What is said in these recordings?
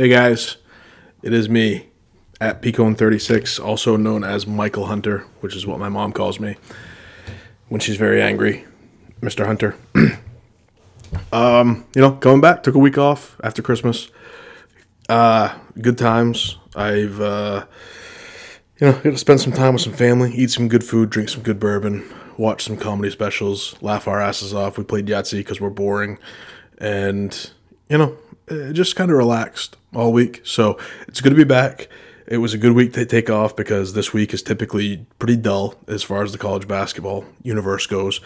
Hey guys, it is me at Peacone36, also known as Michael Hunter, which is what my mom calls me when she's very angry, Mr. Hunter. um, you know, coming back, took a week off after Christmas. Uh, good times. I've, uh, you know, got to spend some time with some family, eat some good food, drink some good bourbon, watch some comedy specials, laugh our asses off. We played Yahtzee because we're boring, and you know, uh, just kind of relaxed all week. So it's good to be back. It was a good week to take off because this week is typically pretty dull as far as the college basketball universe goes.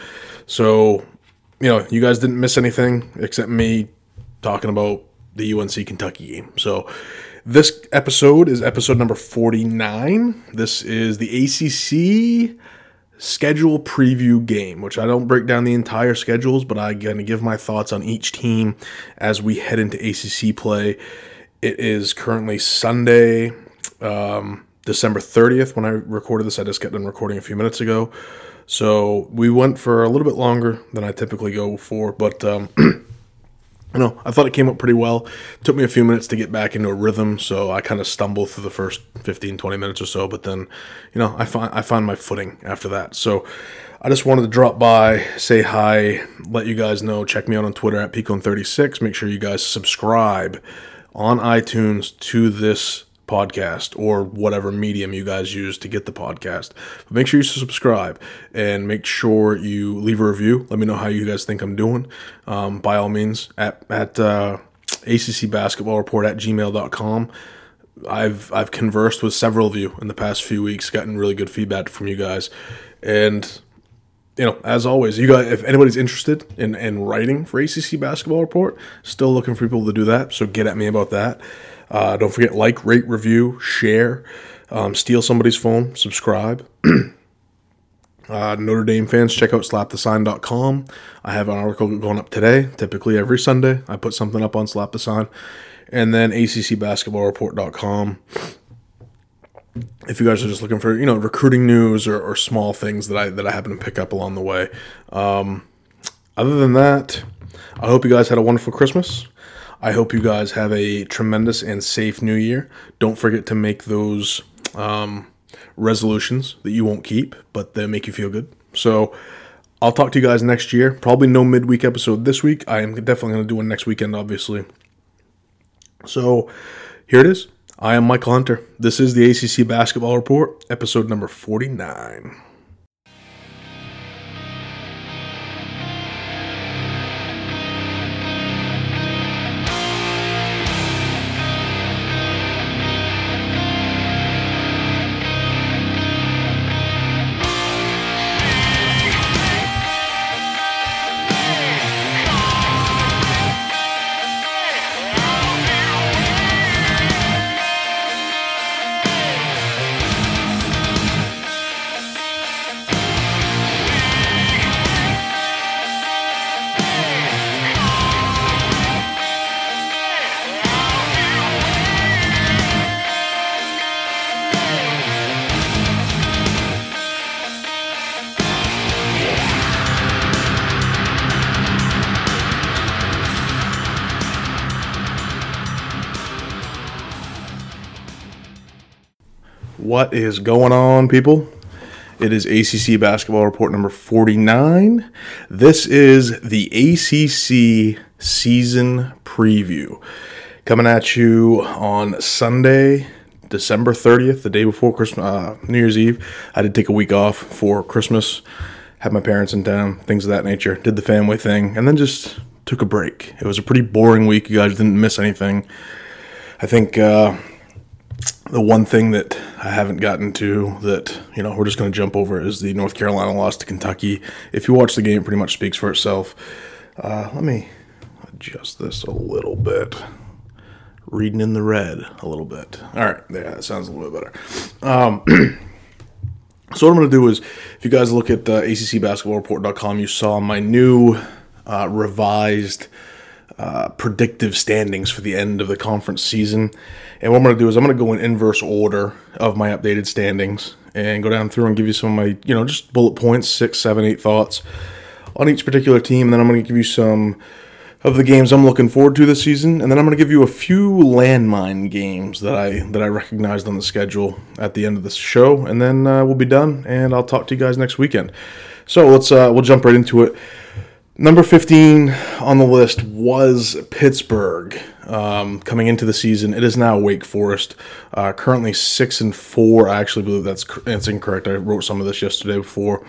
So, you know, you guys didn't miss anything except me talking about the UNC Kentucky game. So, this episode is episode number 49. This is the ACC schedule preview game, which I don't break down the entire schedules, but I'm going to give my thoughts on each team as we head into ACC play. It is currently Sunday, um, December 30th when I recorded this. I just got done recording a few minutes ago. So we went for a little bit longer than I typically go for, but um, you know, I thought it came up pretty well. It took me a few minutes to get back into a rhythm, so I kind of stumbled through the first 15, 20 minutes or so, but then, you know, I find I find my footing after that. So I just wanted to drop by, say hi, let you guys know. Check me out on Twitter at Peacone36. Make sure you guys subscribe on iTunes to this podcast or whatever medium you guys use to get the podcast. But make sure you subscribe and make sure you leave a review. Let me know how you guys think I'm doing. Um, by all means, at, at uh, ACC Basketball Report at gmail.com. I've I've conversed with several of you in the past few weeks, gotten really good feedback from you guys, and you know, as always, you guys, if anybody's interested in in writing for ACC Basketball Report, still looking for people to do that. So get at me about that. Uh, don't forget like, rate, review, share, um, steal somebody's phone, subscribe. uh, Notre Dame fans, check out slapthesign.com. I have an article going up today. Typically every Sunday, I put something up on Slap the Sign, and then ACCBasketballReport.com. If you guys are just looking for you know recruiting news or, or small things that I that I happen to pick up along the way. Um, other than that, I hope you guys had a wonderful Christmas. I hope you guys have a tremendous and safe new year. Don't forget to make those um, resolutions that you won't keep, but they make you feel good. So I'll talk to you guys next year. Probably no midweek episode this week. I am definitely going to do one next weekend, obviously. So here it is. I am Michael Hunter. This is the ACC Basketball Report, episode number 49. What is going on, people? It is ACC Basketball Report number 49. This is the ACC season preview. Coming at you on Sunday, December 30th, the day before Christmas, uh, New Year's Eve. I did take a week off for Christmas, had my parents in town, things of that nature, did the family thing, and then just took a break. It was a pretty boring week. You guys didn't miss anything. I think. Uh, the one thing that I haven't gotten to that, you know, we're just going to jump over is the North Carolina loss to Kentucky. If you watch the game, it pretty much speaks for itself. Uh, let me adjust this a little bit. Reading in the red a little bit. All right, yeah, that sounds a little bit better. Um, so what I'm going to do is, if you guys look at uh, ACCBasketballReport.com, you saw my new uh, revised uh, predictive standings for the end of the conference season. And what I'm going to do is I'm going to go in inverse order of my updated standings and go down through and give you some of my, you know, just bullet points, six, seven, eight thoughts on each particular team. And then I'm going to give you some of the games I'm looking forward to this season, and then I'm going to give you a few landmine games that I that I recognized on the schedule at the end of this show, and then uh, we'll be done, and I'll talk to you guys next weekend. So let's uh, we'll jump right into it. Number 15 on the list was Pittsburgh. Um, coming into the season, it is now Wake Forest. Uh, currently six and four. I actually believe that's that's incorrect. I wrote some of this yesterday before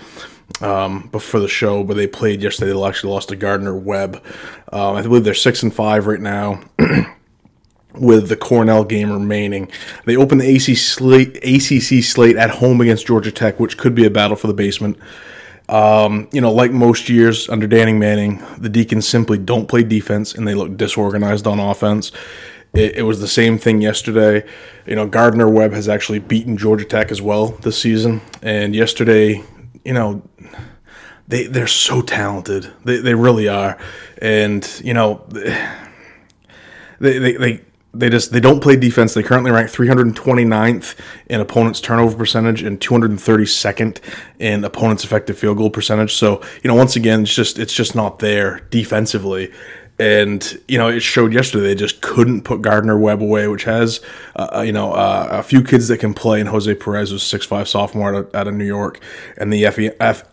um, before the show, but they played yesterday. They actually lost to Gardner Webb. Um, I believe they're six and five right now. with the Cornell game remaining. They open the slate, ACC slate at home against Georgia Tech, which could be a battle for the basement. Um, you know, like most years under Danny Manning, the Deacons simply don't play defense and they look disorganized on offense. It, it, was the same thing yesterday. You know, Gardner Webb has actually beaten Georgia Tech as well this season. And yesterday, you know, they they're so talented. They they really are, and you know, they they. they they just they don't play defense. They currently rank 329th in opponents' turnover percentage and 232nd in opponents' effective field goal percentage. So you know, once again, it's just it's just not there defensively. And you know, it showed yesterday they just couldn't put Gardner Webb away, which has uh, uh, you know uh, a few kids that can play. And Jose Perez was six five sophomore out of, out of New York, and the F-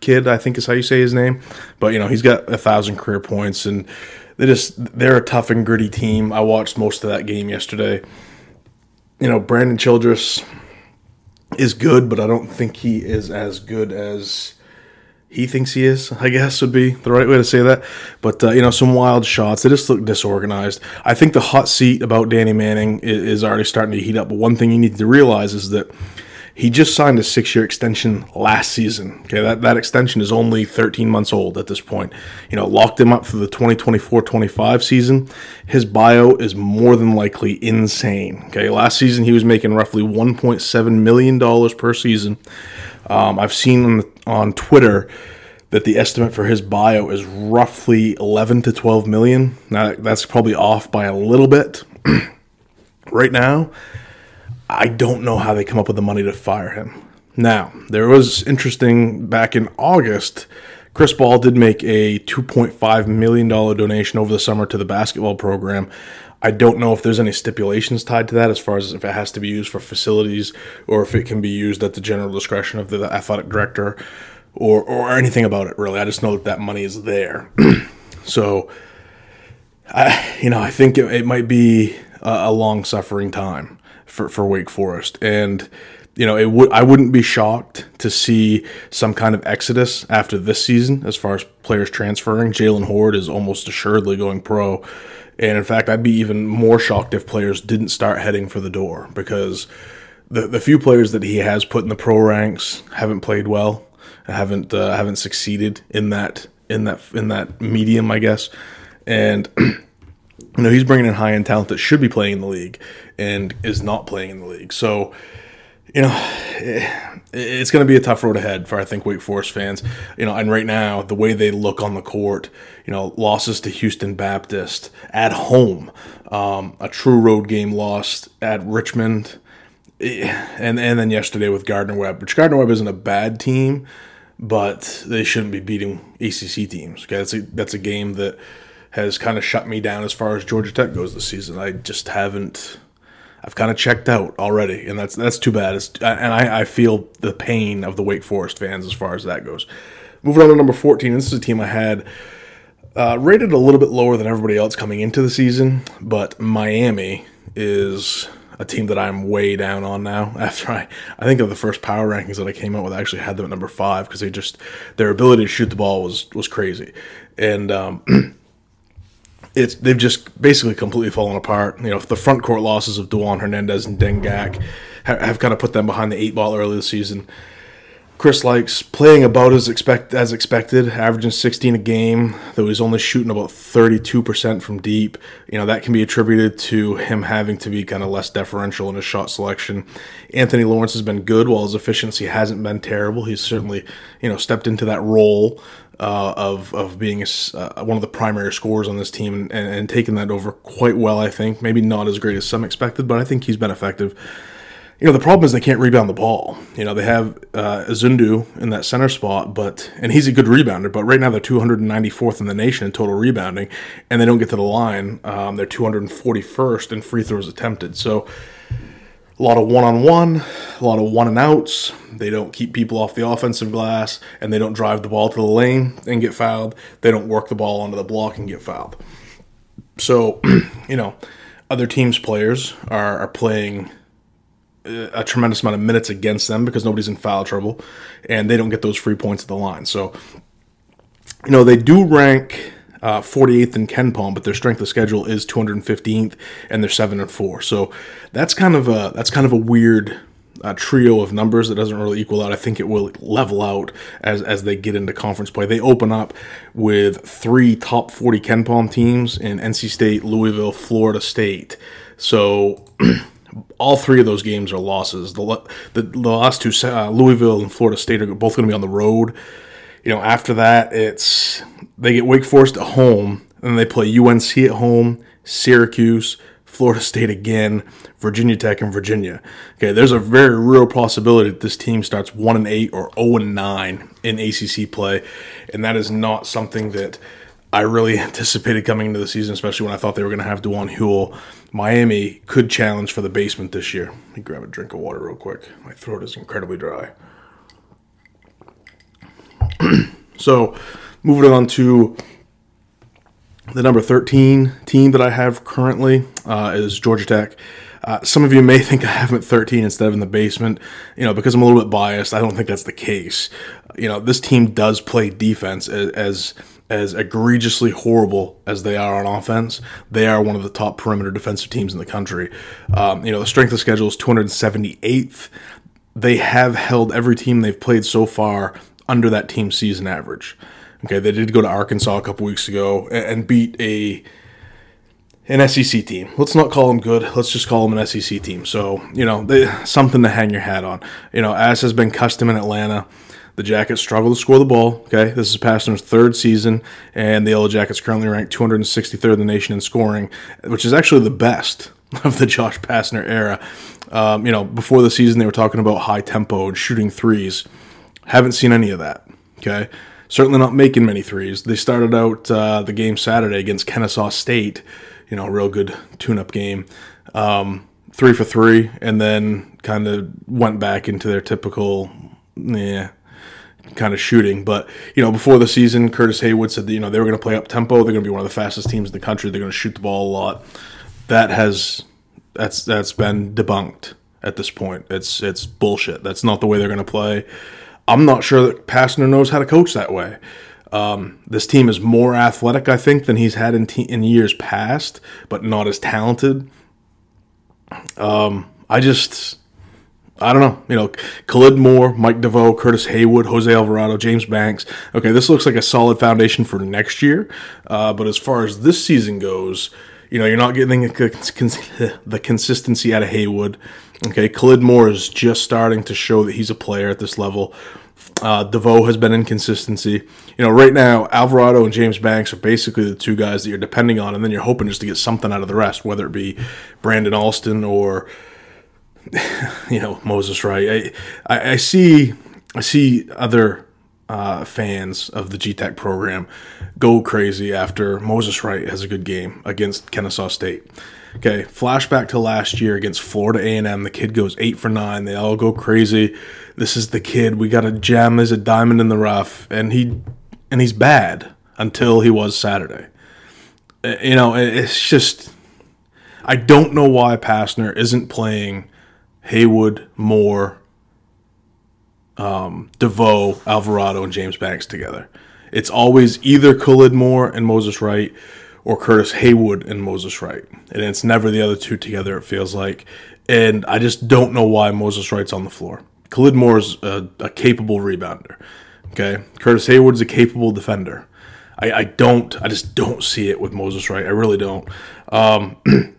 kid, I think is how you say his name. But you know, he's got a thousand career points, and they just they're a tough and gritty team. I watched most of that game yesterday. You know, Brandon Childress is good, but I don't think he is as good as he thinks he is, I guess would be the right way to say that. But uh, you know, some wild shots. They just look disorganized. I think the hot seat about Danny Manning is, is already starting to heat up. But one thing you need to realize is that he just signed a six-year extension last season. Okay, that, that extension is only 13 months old at this point. You know, locked him up for the 2024-25 season. His buyout is more than likely insane. Okay, last season he was making roughly 1.7 million dollars per season. Um, I've seen on, on Twitter that the estimate for his buyout is roughly 11 to 12 million. Now that's probably off by a little bit. right now, I don't know how they come up with the money to fire him. Now, there was interesting back in August. Chris Ball did make a $2.5 million donation over the summer to the basketball program. I don't know if there's any stipulations tied to that as far as if it has to be used for facilities or if it can be used at the general discretion of the athletic director or, or anything about it, really. I just know that that money is there. so, I, you know, I think it, it might be a, a long suffering time for, for Wake Forest. And, you know, it would I wouldn't be shocked to see some kind of exodus after this season as far as players transferring. Jalen Hoard is almost assuredly going pro. And in fact, I'd be even more shocked if players didn't start heading for the door because the the few players that he has put in the pro ranks haven't played well, haven't uh, haven't succeeded in that in that in that medium, I guess. And you know, he's bringing in high end talent that should be playing in the league and is not playing in the league. So, you know, it's going to be a tough road ahead for I think Wake Forest fans. You know, and right now the way they look on the court, you know, losses to Houston Baptist at home, um, a true road game lost at Richmond, eh, and and then yesterday with Gardner Webb, which Gardner Webb isn't a bad team, but they shouldn't be beating ACC teams. Okay, that's a that's a game that has kind of shut me down as far as Georgia Tech goes this season. I just haven't. I've kind of checked out already, and that's that's too bad. It's, and I, I feel the pain of the Wake Forest fans as far as that goes. Moving on to number 14, this is a team I had uh, rated a little bit lower than everybody else coming into the season, but Miami is a team that I'm way down on now. After I, I think of the first power rankings that I came out with, I actually had them at number five because they just their ability to shoot the ball was was crazy, and um, it's they've just basically completely fallen apart. You know, the front court losses of Dewan Hernandez and Deng Gak have, have kind of put them behind the eight ball early this season. Chris Lykes playing about as expect as expected, averaging 16 a game, though he's only shooting about 32% from deep. You know, that can be attributed to him having to be kind of less deferential in his shot selection. Anthony Lawrence has been good while his efficiency hasn't been terrible. He's certainly, you know, stepped into that role uh, of of being a, uh, one of the primary scorers on this team and, and, and taking that over quite well. I think maybe not as great as some expected, but I think he's been effective. you know, the problem is they can't rebound the ball. You know, they have uh, Izundu in that center spot, but and he's a good rebounder. But right now they're 294th in the nation in total rebounding, and they don't get to the line. Um, they're 241st in free throws attempted. So a lot of one on one, a lot of one and outs. They don't keep people off the offensive glass, and they don't drive the ball to the lane and get fouled. They don't work the ball onto the block and get fouled. So, you know, other teams' players are, are playing uh, a tremendous amount of minutes against them because nobody's in foul trouble, and they don't get those free points at the line. So, you know, they do rank uh, 48th in KenPom, but their strength of schedule is 215th, and they're seven and four. So that's kind of a that's kind of a weird uh, trio of numbers that doesn't really equal out. I think it will level out as as they get into conference play. They open up with three top 40 KenPom teams in NC State, Louisville, Florida State. So. all three of those games are losses. The the, the last two, uh, Louisville and Florida State, are both going to be on the road. You know, after that, it's they get Wake Forest at home, and they play UNC at home, Syracuse, Florida State again, Virginia Tech, and Virginia. Okay, there's a very real possibility that this team starts one and eight or zero and nine in ACC play, and that is not something that I really anticipated coming into the season, especially when I thought they were going to have Dewan Huell. Miami could challenge for the basement this year. Let me grab a drink of water real quick. My throat is incredibly dry. so, moving on to the number 13 team that I have currently uh, is Georgia Tech. Uh, some of you may think I have them at 13 instead of in the basement. You know, because I'm a little bit biased, I don't think that's the case. You know, this team does play defense as, as as egregiously horrible as they are on offense, they are one of the top perimeter defensive teams in the country. Um, you know, the strength of schedule is 278th. They have held every team they've played so far under that team season average. Okay, they did go to Arkansas a couple weeks ago and beat a an SEC team. Let's not call them good. Let's just call them an SEC team. So you know, they, something to hang your hat on. You know, as has been custom in Atlanta. The Jackets struggle to score the ball. Okay, this is Pastner's third season, and the Yellow Jackets currently ranked 263rd in the nation in scoring, which is actually the best of the Josh Pastner era. Um, you know, before the season, they were talking about high tempo and shooting threes. Haven't seen any of that. Okay, certainly not making many threes. They started out uh, the game Saturday against Kennesaw State. You know, a real good tune-up game. Um, three for three, and then kind of went back into their typical, yeah, kind of shooting. But you know, before the season, Curtis Haywood said that you know they were going to play up tempo. They're going to be one of the fastest teams in the country. They're going to shoot the ball a lot. That has that's that's been debunked at this point. It's it's bullshit. That's not the way they're going to play. I'm not sure that Pastner knows how to coach that way. Um, this team is more athletic, I think, than he's had in, te- in years past, but not as talented. Um, I just I don't know. You know, Khalid Moore, Mike DeVoe, Curtis Haywood, Jose Alvarado, James Banks. Okay, this looks like a solid foundation for next year. Uh, but as far as this season goes, you know, you're not getting the consistency out of Haywood. Okay, Khalid Moore is just starting to show that he's a player at this level. Uh, DeVoe has been inconsistency. You know, right now, Alvarado and James Banks are basically the two guys that you're depending on, and then you're hoping just to get something out of the rest, whether it be Brandon Alston or you know Moses Wright. I, I, I see I see other uh, fans of the GTAC program go crazy after Moses Wright has a good game against Kennesaw State. Okay, flashback to last year against Florida A&M. The kid goes eight for nine. They all go crazy. This is the kid. We got a gem. There's a diamond in the rough, and he and he's bad until he was Saturday. Uh, you know, it's just I don't know why Pastner isn't playing Haywood, Moore, um, DeVoe, Alvarado, and James Banks together. It's always either Khalid Moore and Moses Wright or Curtis Haywood and Moses Wright. And it's never the other two together, it feels like. And I just don't know why Moses Wright's on the floor. Khalid Moore is a, a capable rebounder. Okay. Curtis Haywood's a capable defender. I, I, don't, I just don't see it with Moses Wright. I really don't. Um,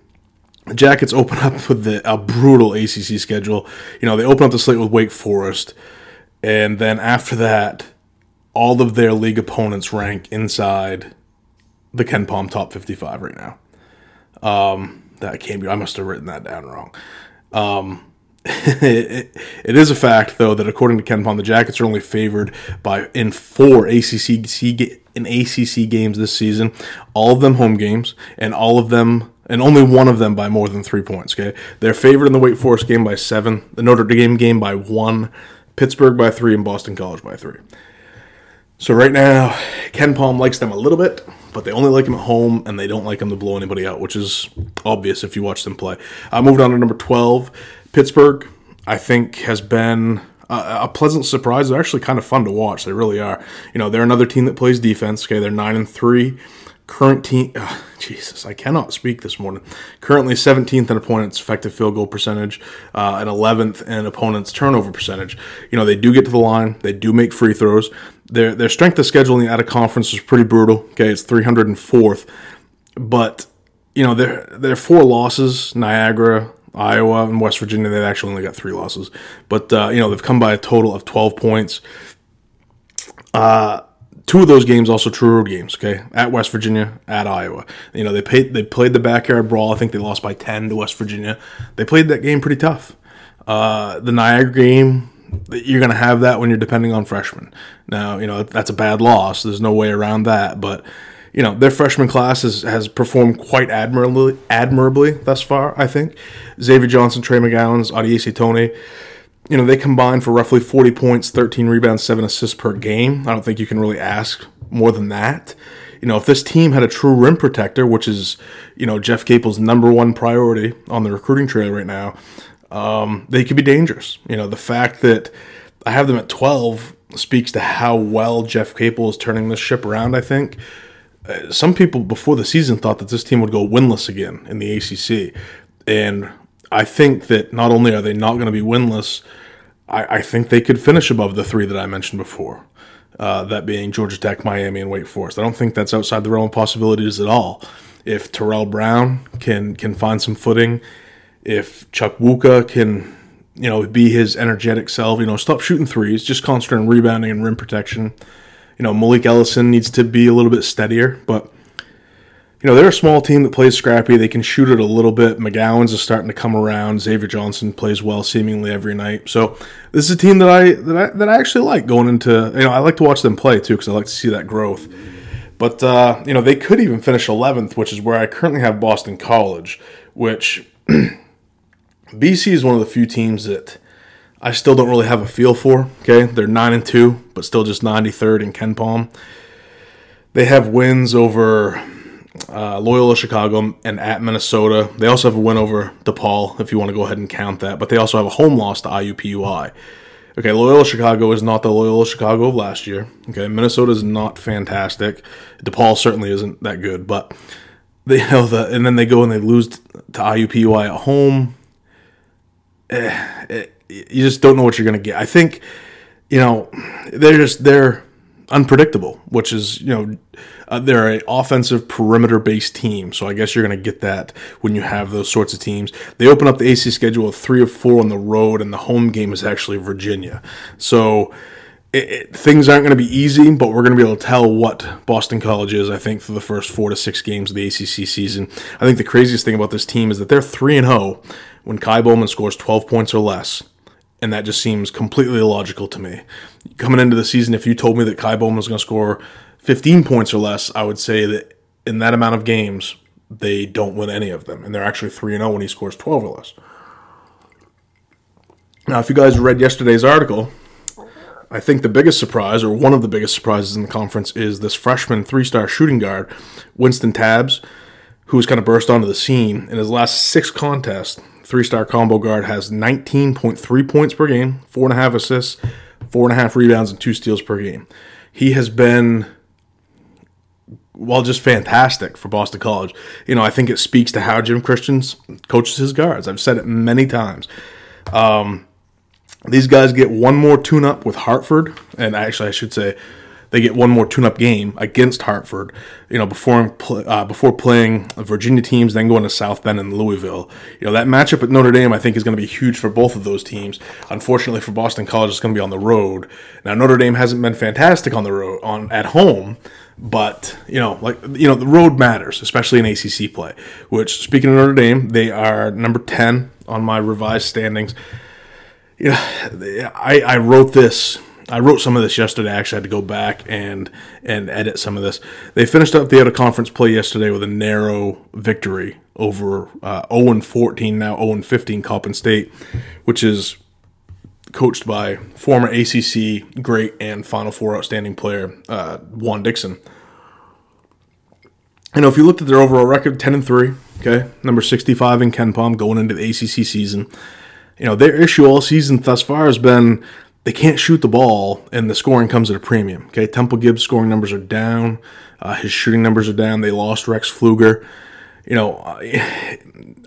Jackets open up with the, a brutal ACC schedule. You know, they open up the slate with Wake Forest, and then after that, all of their league opponents rank inside the KenPom top 55 right now. Um, that can't be. I must have written that down wrong. Um, it, it is a fact, though, that according to KenPom, the Jackets are only favored by in four ACC in ACC games this season, all of them home games, and all of them and only one of them by more than three points. Okay, they're favored in the Wake Forest game by seven, the Notre Dame game by one, Pittsburgh by three, and Boston College by three. So right now, KenPom likes them a little bit, but they only like them at home, and they don't like them to blow anybody out, which is obvious if you watch them play. I uh, moved on to number twelve. Pittsburgh, I think, has been a pleasant surprise. They're actually kind of fun to watch. They really are. You know, they're another team that plays defense. Okay, they're nine and three. Current team, oh, Jesus, I cannot speak this morning. Currently 17th in opponents' effective field goal percentage, uh, and 11th in opponents' turnover percentage. You know, they do get to the line, they do make free throws. Their their strength of scheduling out of conference is pretty brutal. Okay, it's 304th, but you know, their their four losses, Niagara, Iowa and West Virginia, they've actually only got three losses. But, uh, you know, they've come by a total of 12 points. Uh, two of those games also true road games, okay? At West Virginia, at Iowa. You know, they played, they played the backyard brawl. I think they lost by 10 to West Virginia. They played that game pretty tough. Uh, the Niagara game, you're going to have that when you're depending on freshmen. Now, you know, that's a bad loss. There's no way around that. But, you know, their freshman class has, has performed quite admirably, admirably thus far, I think. Xavier Johnson, Trey McGowens, Au'Diese Toney, you know, they combine for roughly 40 points, 13 rebounds, 7 assists per game. I don't think you can really ask more than that. You know, if this team had a true rim protector, which is, you know, Jeff Capel's number one priority on the recruiting trail right now, um, they could be dangerous. You know, the fact that I have them at 12 speaks to how well Jeff Capel is turning this ship around, I think some people before the season thought that this team would go winless again in the ACC, and I think that not only are they not going to be winless, I, I, think they could finish above the three that I mentioned before. Uh, that being Georgia Tech, Miami, and Wake Forest. I don't think that's outside the realm of possibilities at all. If Terrell Brown can can find some footing, if Chukwuka can, you know, be his energetic self, you know, stop shooting threes, just concentrate on rebounding and rim protection you know, Malik Ellison needs to be a little bit steadier, but you know, they're a small team that plays scrappy. They can shoot it a little bit. McGowens is starting to come around. Xavier Johnson plays well seemingly every night. So this is a team that I that I that I actually like going into. You know, I like to watch them play too because I like to see that growth. But uh, you know, they could even finish 11th, which is where I currently have Boston College, which BC is one of the few teams that I still don't really have a feel for. Okay, they're nine and two, but still just 93rd in KenPom. They have wins over uh, Loyola Chicago and at Minnesota. They also have a win over DePaul, if you want to go ahead and count that. But they also have a home loss to IUPUI. Okay, Loyola Chicago is not the Loyola Chicago of last year. Okay, Minnesota is not fantastic. DePaul certainly isn't that good, but they you know the and then they go and they lose to IUPUI at home. Eh, it, you just don't know what you're going to get. I think, you know, they're just they're unpredictable, which is you know uh, they're an offensive perimeter based team. So I guess you're going to get that when you have those sorts of teams. They open up the AC schedule with three or four on the road, and the home game is actually Virginia. So. It, it, things aren't going to be easy, but we're going to be able to tell what Boston College is. I think for the first four to six games of the ACC season. I think the craziest thing about this team is that they're three and zero oh when Ky Bowman scores twelve points or less and that just seems completely illogical to me. Coming into the season, if you told me that Ky Bowman was going to score 15 points or less, I would say that in that amount of games, they don't win any of them, and they're actually 3 0 when he scores 12 or less. Now, if you guys read yesterday's article, I think the biggest surprise, or one of the biggest surprises in the conference, is this freshman three star shooting guard, Wynston Tabbs, who's kind of burst onto the scene in his last six contests three star combo guard, has 19.3 points per game, four and a half assists, four and a half rebounds, and two steals per game. He has been, well, just fantastic for Boston College. You know, I think it speaks to how Jim Christian's coaches his guards. I've said it many times. Um, these guys get one more tune up with Hartford, and actually, I should say, they get one more tune-up game against Hartford. You know, before uh, before playing Virginia teams, then going to South Bend and Louisville. You know, that matchup at Notre Dame, I think, is going to be huge for both of those teams. Unfortunately for Boston College, it's going to be on the road. Now, Notre Dame hasn't been fantastic on the road on at home. But you know, like you know, the road matters, especially in ACC play. Which, speaking of Notre Dame, they are number ten on my revised standings. yeah, I, I wrote this. I wrote some of this yesterday. I actually had to go back and and edit some of this. They finished up the out of conference play yesterday with a narrow victory over uh, 0 and 14, now 0 and 15 Coppin State, which is coached by former ACC great and Final Four outstanding player uh, Juan Dixon. You know, if you looked at their overall record, 10 and 3, okay, number 65 in KenPom going into the ACC season. You know, their issue all season thus far has been they can't shoot the ball and the scoring comes at a premium. Okay, Temple Gibbs' scoring numbers are down, uh, his shooting numbers are down. They lost Rex Pflueger you know,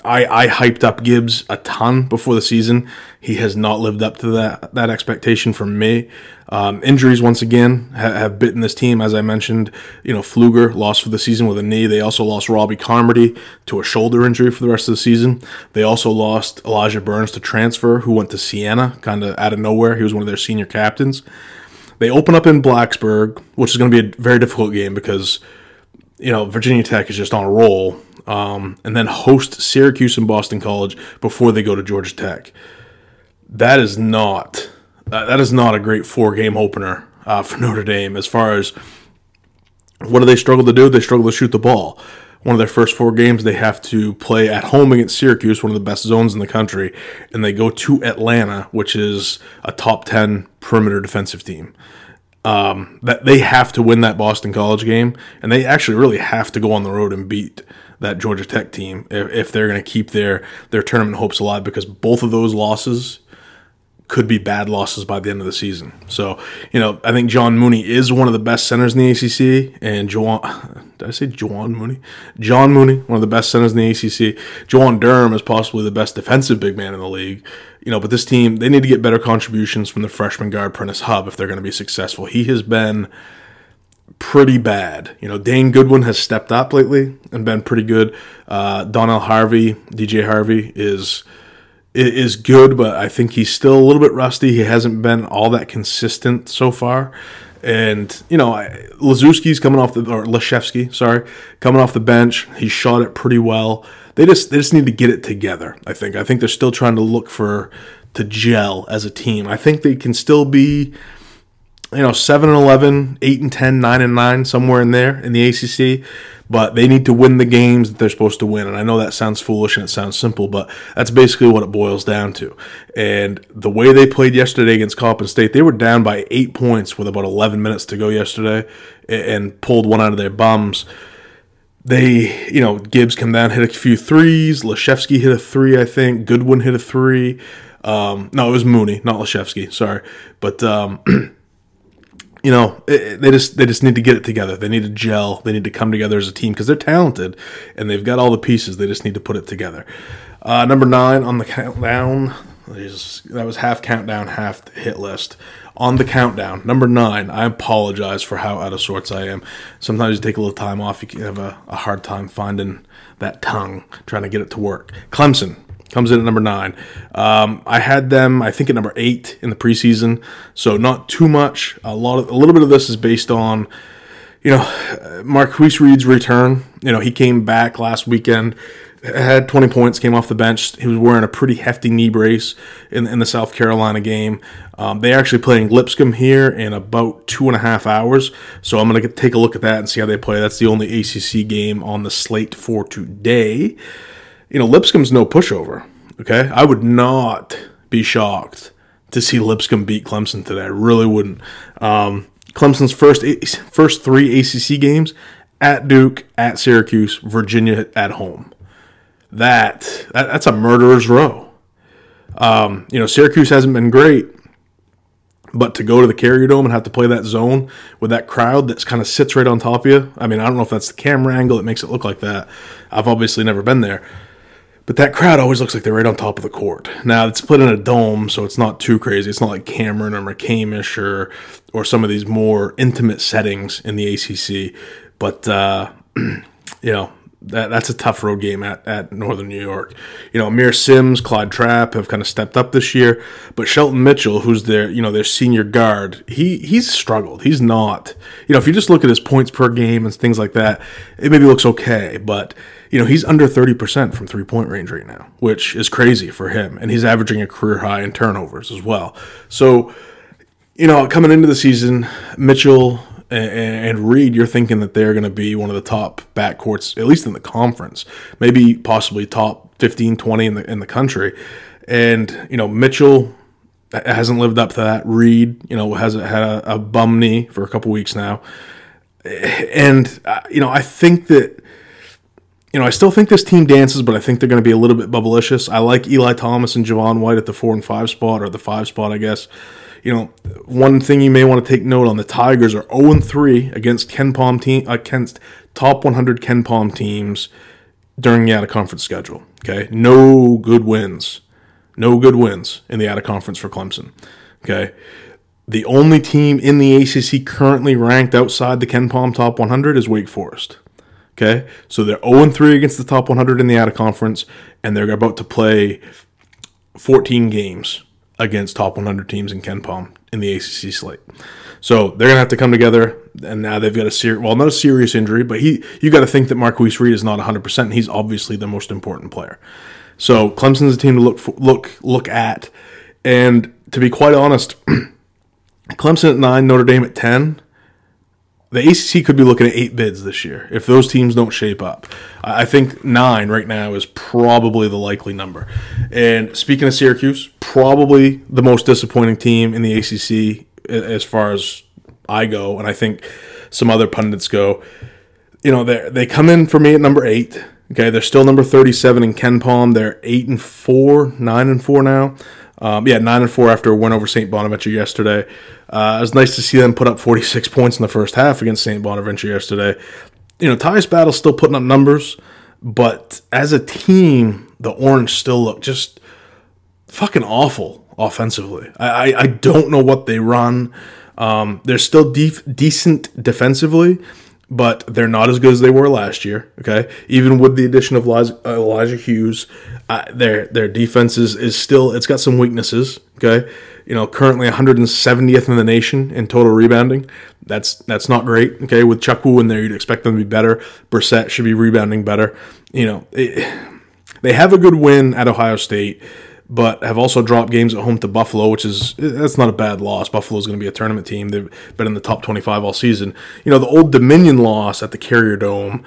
I I hyped up Gibbs a ton before the season. He has not lived up to that that expectation from me. Um, injuries once again have, have, bitten this team, as I mentioned. You know, Pflueger lost for the season with a knee. They also lost Robbie Carmody to a shoulder injury for the rest of the season. They also lost Elijah Burns to transfer, who went to Siena, kind of out of nowhere. He was one of their senior captains. They open up in Blacksburg, which is going to be a very difficult game because you know Virginia Tech is just on a roll um, and then host Syracuse and Boston College before they go to Georgia Tech. That is not that is not a great four game opener uh, for Notre Dame. As far as what do they struggle to do? They struggle to shoot the ball. One of their first four games, they have to play at home against Syracuse, one of the best zones in the country, and they go to Atlanta, which is a top ten perimeter defensive team um, that they have to win that Boston College game, and they actually really have to go on the road and beat that Georgia Tech team if, if they're going to keep their their tournament hopes alive because both of those losses could be bad losses by the end of the season. So, you know, I think John Mooney is one of the best centers in the ACC, and Juwan, did I say Juwan Mooney? John Mooney, one of the best centers in the ACC. Juwan Durham is possibly the best defensive big man in the league. You know, but this team, they need to get better contributions from the freshman guard Prentiss Hubb if they're going to be successful. He has been pretty bad. You know, Dane Goodwin has stepped up lately and been pretty good. Uh, Donnell Harvey, DJ Harvey, is is good, but I think he's still a little bit rusty. He hasn't been all that consistent so far. And you know, Laszewski's coming off the or Laszewski, sorry, coming off the bench. He shot it pretty well. They just they just need to get it together. I think. I think they're still trying to look for to gel as a team. I think they can still be you know, 7 and 11, 8 and 10, 9 and 9, somewhere in there in the ACC. But they need to win the games that they're supposed to win. And I know that sounds foolish and it sounds simple, but that's basically what it boils down to. And the way they played yesterday against Coppin State, they were down by eight points with about 11 minutes to go yesterday and pulled one out of their bums they, you know, Gibbs come down, hit a few threes. Laszewski hit a three, I think. Goodwin hit a three. Um, no, it was Mooney, not Laszewski. Sorry, but um, you know, it, they just they just need to get it together. They need to gel. They need to come together as a team because they're talented and they've got all the pieces. They just need to put it together. Uh, number nine on the countdown. is that was half countdown, half hit list. On the countdown, number nine. I apologize for how out of sorts I am. Sometimes you take a little time off. You can have a, a hard time finding that tongue, trying to get it to work. Clemson comes in at number nine. Um, I had them, I think, at number eight in the preseason, so not too much. A lot of a little bit of this is based on, you know, Marcquise Reed's return. You know, he came back last weekend, had 20 points, came off the bench. He was wearing a pretty hefty knee brace in, in the South Carolina game. Um, they actually playing Lipscomb here in about two and a half hours, so I'm going to take a look at that and see how they play. That's the only ACC game on the slate for today you know, Lipscomb's no pushover. Okay, I would not be shocked to see Lipscomb beat Clemson today. I really wouldn't. Um, Clemson's first first three ACC games at Duke, at Syracuse, Virginia at home. That, that that's a murderer's row. Um, you know, Syracuse hasn't been great, but to go to the Carrier Dome and have to play that zone with that crowd that kind of sits right on top of you. I mean, I don't know if that's the camera angle that makes it look like that. I've obviously never been there. But that crowd always looks like they're right on top of the court. Now it's put in a dome, so it's not too crazy. It's not like Cameron or McCamish or or some of these more intimate settings in the ACC. But uh, you know, that that's a tough road game at, at Northern New York. You know, Aamir Simms, Clyde Trapp have kind of stepped up this year, but Shelton Mitchell, who's their you know their senior guard, he he's struggled. He's not. You know, if you just look at his points per game and things like that, it maybe looks okay, but you know he's under thirty percent from three point range right now, which is crazy for him, and he's averaging a career high in turnovers as well. So. You know, coming into the season, Mitchell and, and Reed, you're thinking that they're going to be one of the top backcourts, at least in the conference, maybe possibly top 15, 20 in the in the country. And you know, Mitchell hasn't lived up to that. Reed, you know, has had a, a bum knee for a couple weeks now, and uh, you know, I think that. You know, I still think this team dances, but I think they're going to be a little bit bubblicious. I like Eli Thomas and Javan White at the four and five spot, or the five spot, I guess you know, one thing you may want to take note on: the Tigers are 0 3 against KenPom team against top 100 KenPom teams during the out of conference schedule. Okay, no good wins, no good wins in the out of conference for Clemson. Okay, the only team in the ACC currently ranked outside the KenPom top 100 is Wake Forest. Okay, so they're 0 3 against the top 100 in the out of conference, and they're about to play 14 games against top 100 teams in KenPom in the ACC slate. So they're gonna have to come together, and now they've got a serious, well, not a serious injury, but he, you got to think that Marcquise Reed is not 100. percent He's obviously the most important player. So Clemson's a team to look for, look look at, and to be quite honest, Clemson at nine, Notre Dame at ten the ACC could be looking at eight bids this year if those teams don't shape up. I think nine right now is probably the likely number. And speaking of Syracuse, probably the most disappointing team in the ACC as far as I go, and I think some other pundits go. You know, they they come in for me at number eight. Okay, they're still number thirty-seven in KenPom. They're eight and four, nine and four now. Um, yeah, nine and four after a win over St. Bonaventure yesterday. Uh, it was nice to see them put up 46 points in the first half against St. Bonaventure yesterday. You know, Tyus Battle's still putting up numbers, but as a team, the Orange still look just fucking awful offensively. I, I, I don't know what they run. Um, they're still def- decent defensively, but they're not as good as they were last year. Okay, even with the addition of Elijah, Elijah Hughes, uh, their their defense is, is still it's got some weaknesses. Okay, you know currently 170th in the nation in total rebounding. That's that's not great. Okay, with Chukwu in there, you'd expect them to be better. Brissett should be rebounding better. You know, it, they have a good win at Ohio State but have also dropped games at home to Buffalo, which is that's not a bad loss. Buffalo's going to be a tournament team. They've been in the top 25 all season. You know, the old Dominion loss at the Carrier Dome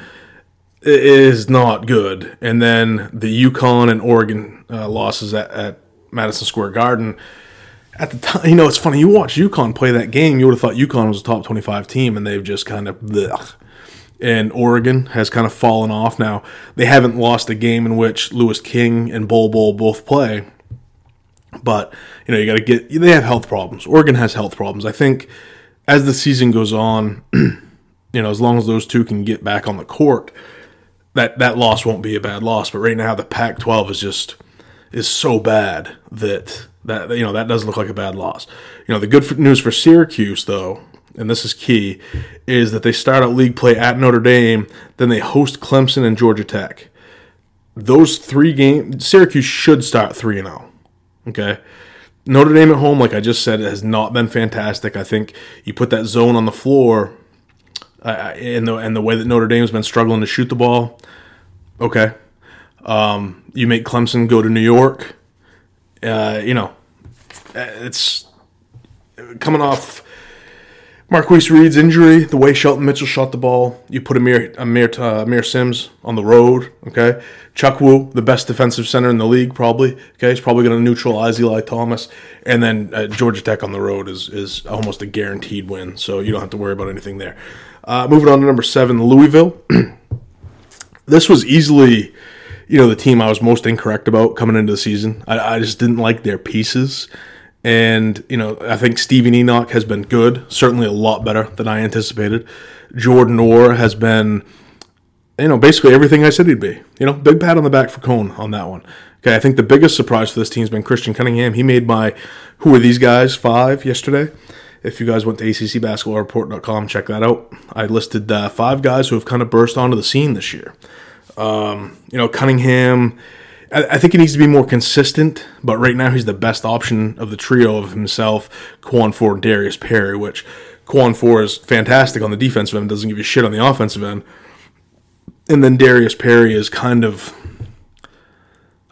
is not good, and then the UConn and Oregon uh, losses at, at Madison Square Garden. At the time, you know, it's funny. You watch UConn play that game, you would have thought UConn was a top 25 team, and they've just kind of blech and Oregon has kind of fallen off now. They haven't lost a game in which Louis King and Bol Bol both play, but you know, you got to get. They have health problems. Oregon has health problems. I think as the season goes on, you know, as long as those two can get back on the court, that that loss won't be a bad loss. But right now, the Pac-12 is just is so bad that that you know that doesn't look like a bad loss. You know, the good news for Syracuse though, and this is key, is that they start out league play at Notre Dame, then they host Clemson and Georgia Tech. Those three games, Syracuse should start three and zero. Okay. Notre Dame at home, like I just said, has not been fantastic. I think you put that zone on the floor, uh, and the and the way that Notre Dame's been struggling to shoot the ball. Okay, um, you make Clemson go to New York. Uh, you know, it's coming off Marcquise Reed's injury, the way Shelton Mitchell shot the ball, you put Aamir, Aamir, uh, Aamir Simms on the road, okay? Chukwu, the best defensive center in the league, probably, okay? He's probably going to neutralize Eli Thomas. And then uh, Georgia Tech on the road is, is almost a guaranteed win, so you don't have to worry about anything there. Uh, moving on to number seven, Louisville. this was easily, you know, the team I was most incorrect about coming into the season. I, I just didn't like their pieces. And, you know, I think Steven Enoch has been good, certainly a lot better than I anticipated. Jordan Orr has been, you know, basically everything I said he'd be. You know, big pat on the back for Cone on that one. Okay, I think the biggest surprise for this team has been Christian Cunningham. He made my Who Are These Guys five yesterday. If you guys went to accbasketballreport.com, check that out. I listed uh, five guys who have kind of burst onto the scene this year. Um, you know, Cunningham. I, think he needs to be more consistent, but right now he's the best option of the trio of himself, Khwan Fore, and Darius Perry, which Khwan Fore is fantastic on the defensive end, doesn't give you shit on the offensive end. And then Darius Perry is kind of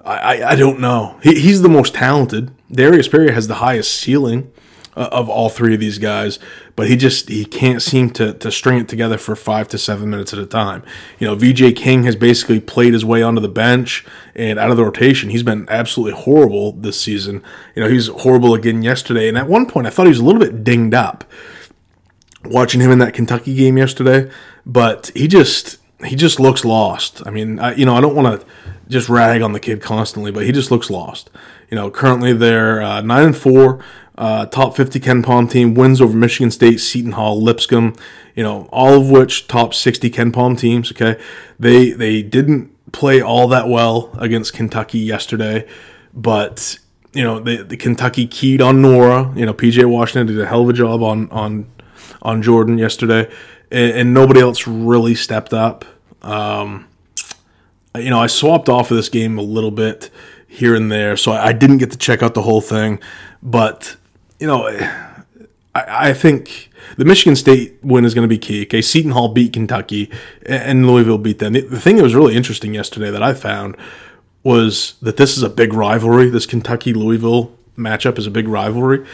I, I, I don't know. He, he's the most talented. Darius Perry has the highest ceiling uh, of all three of these guys, but he just he can't seem to to string it together for five to seven minutes at a time. You know, VJ King has basically played his way onto the bench and out of the rotation. He's been absolutely horrible this season. You know, he's horrible again yesterday, and at one point I thought he was a little bit dinged up watching him in that Kentucky game yesterday, but he just he just looks lost. I mean, I, you know, I don't want to just rag on the kid constantly, but he just looks lost. You know, currently they're uh, nine and four, uh, top fifty KenPom team, wins over Michigan State, Seton Hall, Lipscomb. You know, all of which top sixty KenPom teams. Okay, they they didn't play all that well against Kentucky yesterday, but you know the, the Kentucky keyed on Nwora. You know, PJ Washington did a hell of a job on on on Jordan yesterday, and, and nobody else really stepped up. Um, you know, I swapped off of this game a little bit here and there, so I didn't get to check out the whole thing. But you know, I, I think the Michigan State win is going to be key. Okay, Seton Hall beat Kentucky, and Louisville beat them. The thing that was really interesting yesterday that I found was that this is a big rivalry. This Kentucky Louisville matchup is a big rivalry,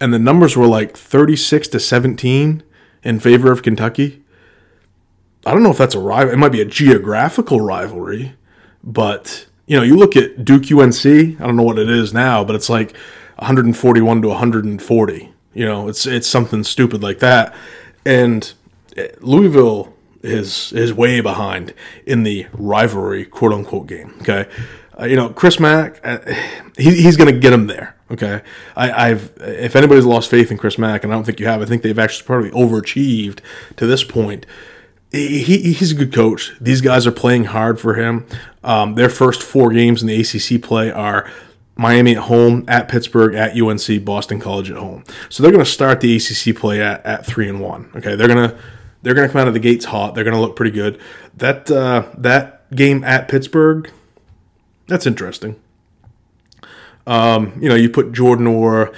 and the numbers were like thirty six to seventeen in favor of Kentucky. I don't know if that's a rival. It might be a geographical rivalry, but you know, you look at Duke UNC. I don't know what it is now, but it's like 141 to 140. You know, it's it's something stupid like that. And eh, Louisville is is way behind in the rivalry quote unquote game. Okay, uh, you know Chris Mack, uh, he, he's going to get him there. Okay, I, have if anybody's lost faith in Chris Mack, and I don't think you have, I think they've actually probably overachieved to this point he, he's a good coach. These guys are playing hard for him. Um, their first four games in the ACC play are Miami at home, at Pittsburgh, at UNC, Boston College at home. So they're going to start the ACC play at, at three and one. Okay, they're gonna they're gonna come out of the gates hot. They're gonna look pretty good. That uh, that game at Pittsburgh, that's interesting. Um, you know, you put Jordan Nwora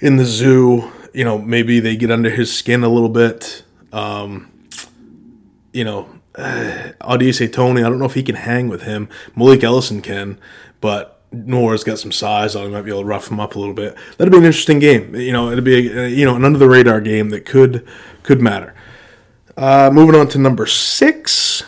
in the zoo. You know, maybe they get under his skin a little bit. Um, you know, uh, do you say Toney, I don't know if he can hang with him. Malik Ellison can, but Nwora's got some size on him. Might be able to rough him up a little bit. That'd be an interesting game. You know, it'd be a, you know an under the radar game that could could matter. Uh, moving on to number six,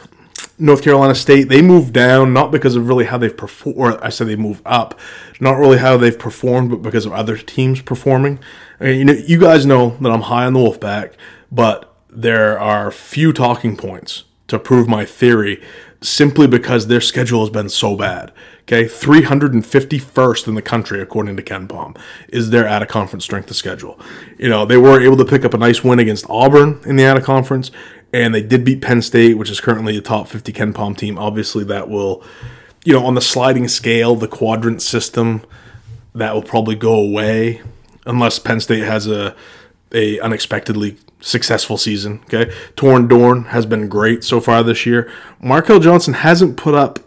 North Carolina State. They moved down not because of really how they've performed. I said they moved up, not really how they've performed, but because of other teams performing. I mean, you know, you guys know that I'm high on the Wolfpack, but there are few talking points to prove my theory simply because their schedule has been so bad. Okay, 351st in the country according to KenPom, is their out of conference strength of schedule. You know, they were able to pick up a nice win against Auburn in the out of conference, and they did beat Penn State, which is currently a top 50 KenPom team. Obviously, that will, you know, on the sliding scale, the quadrant system, that will probably go away unless Penn State has a a unexpectedly successful season. Okay, Torin Dorn has been great so far this year. Markell Johnson hasn't put up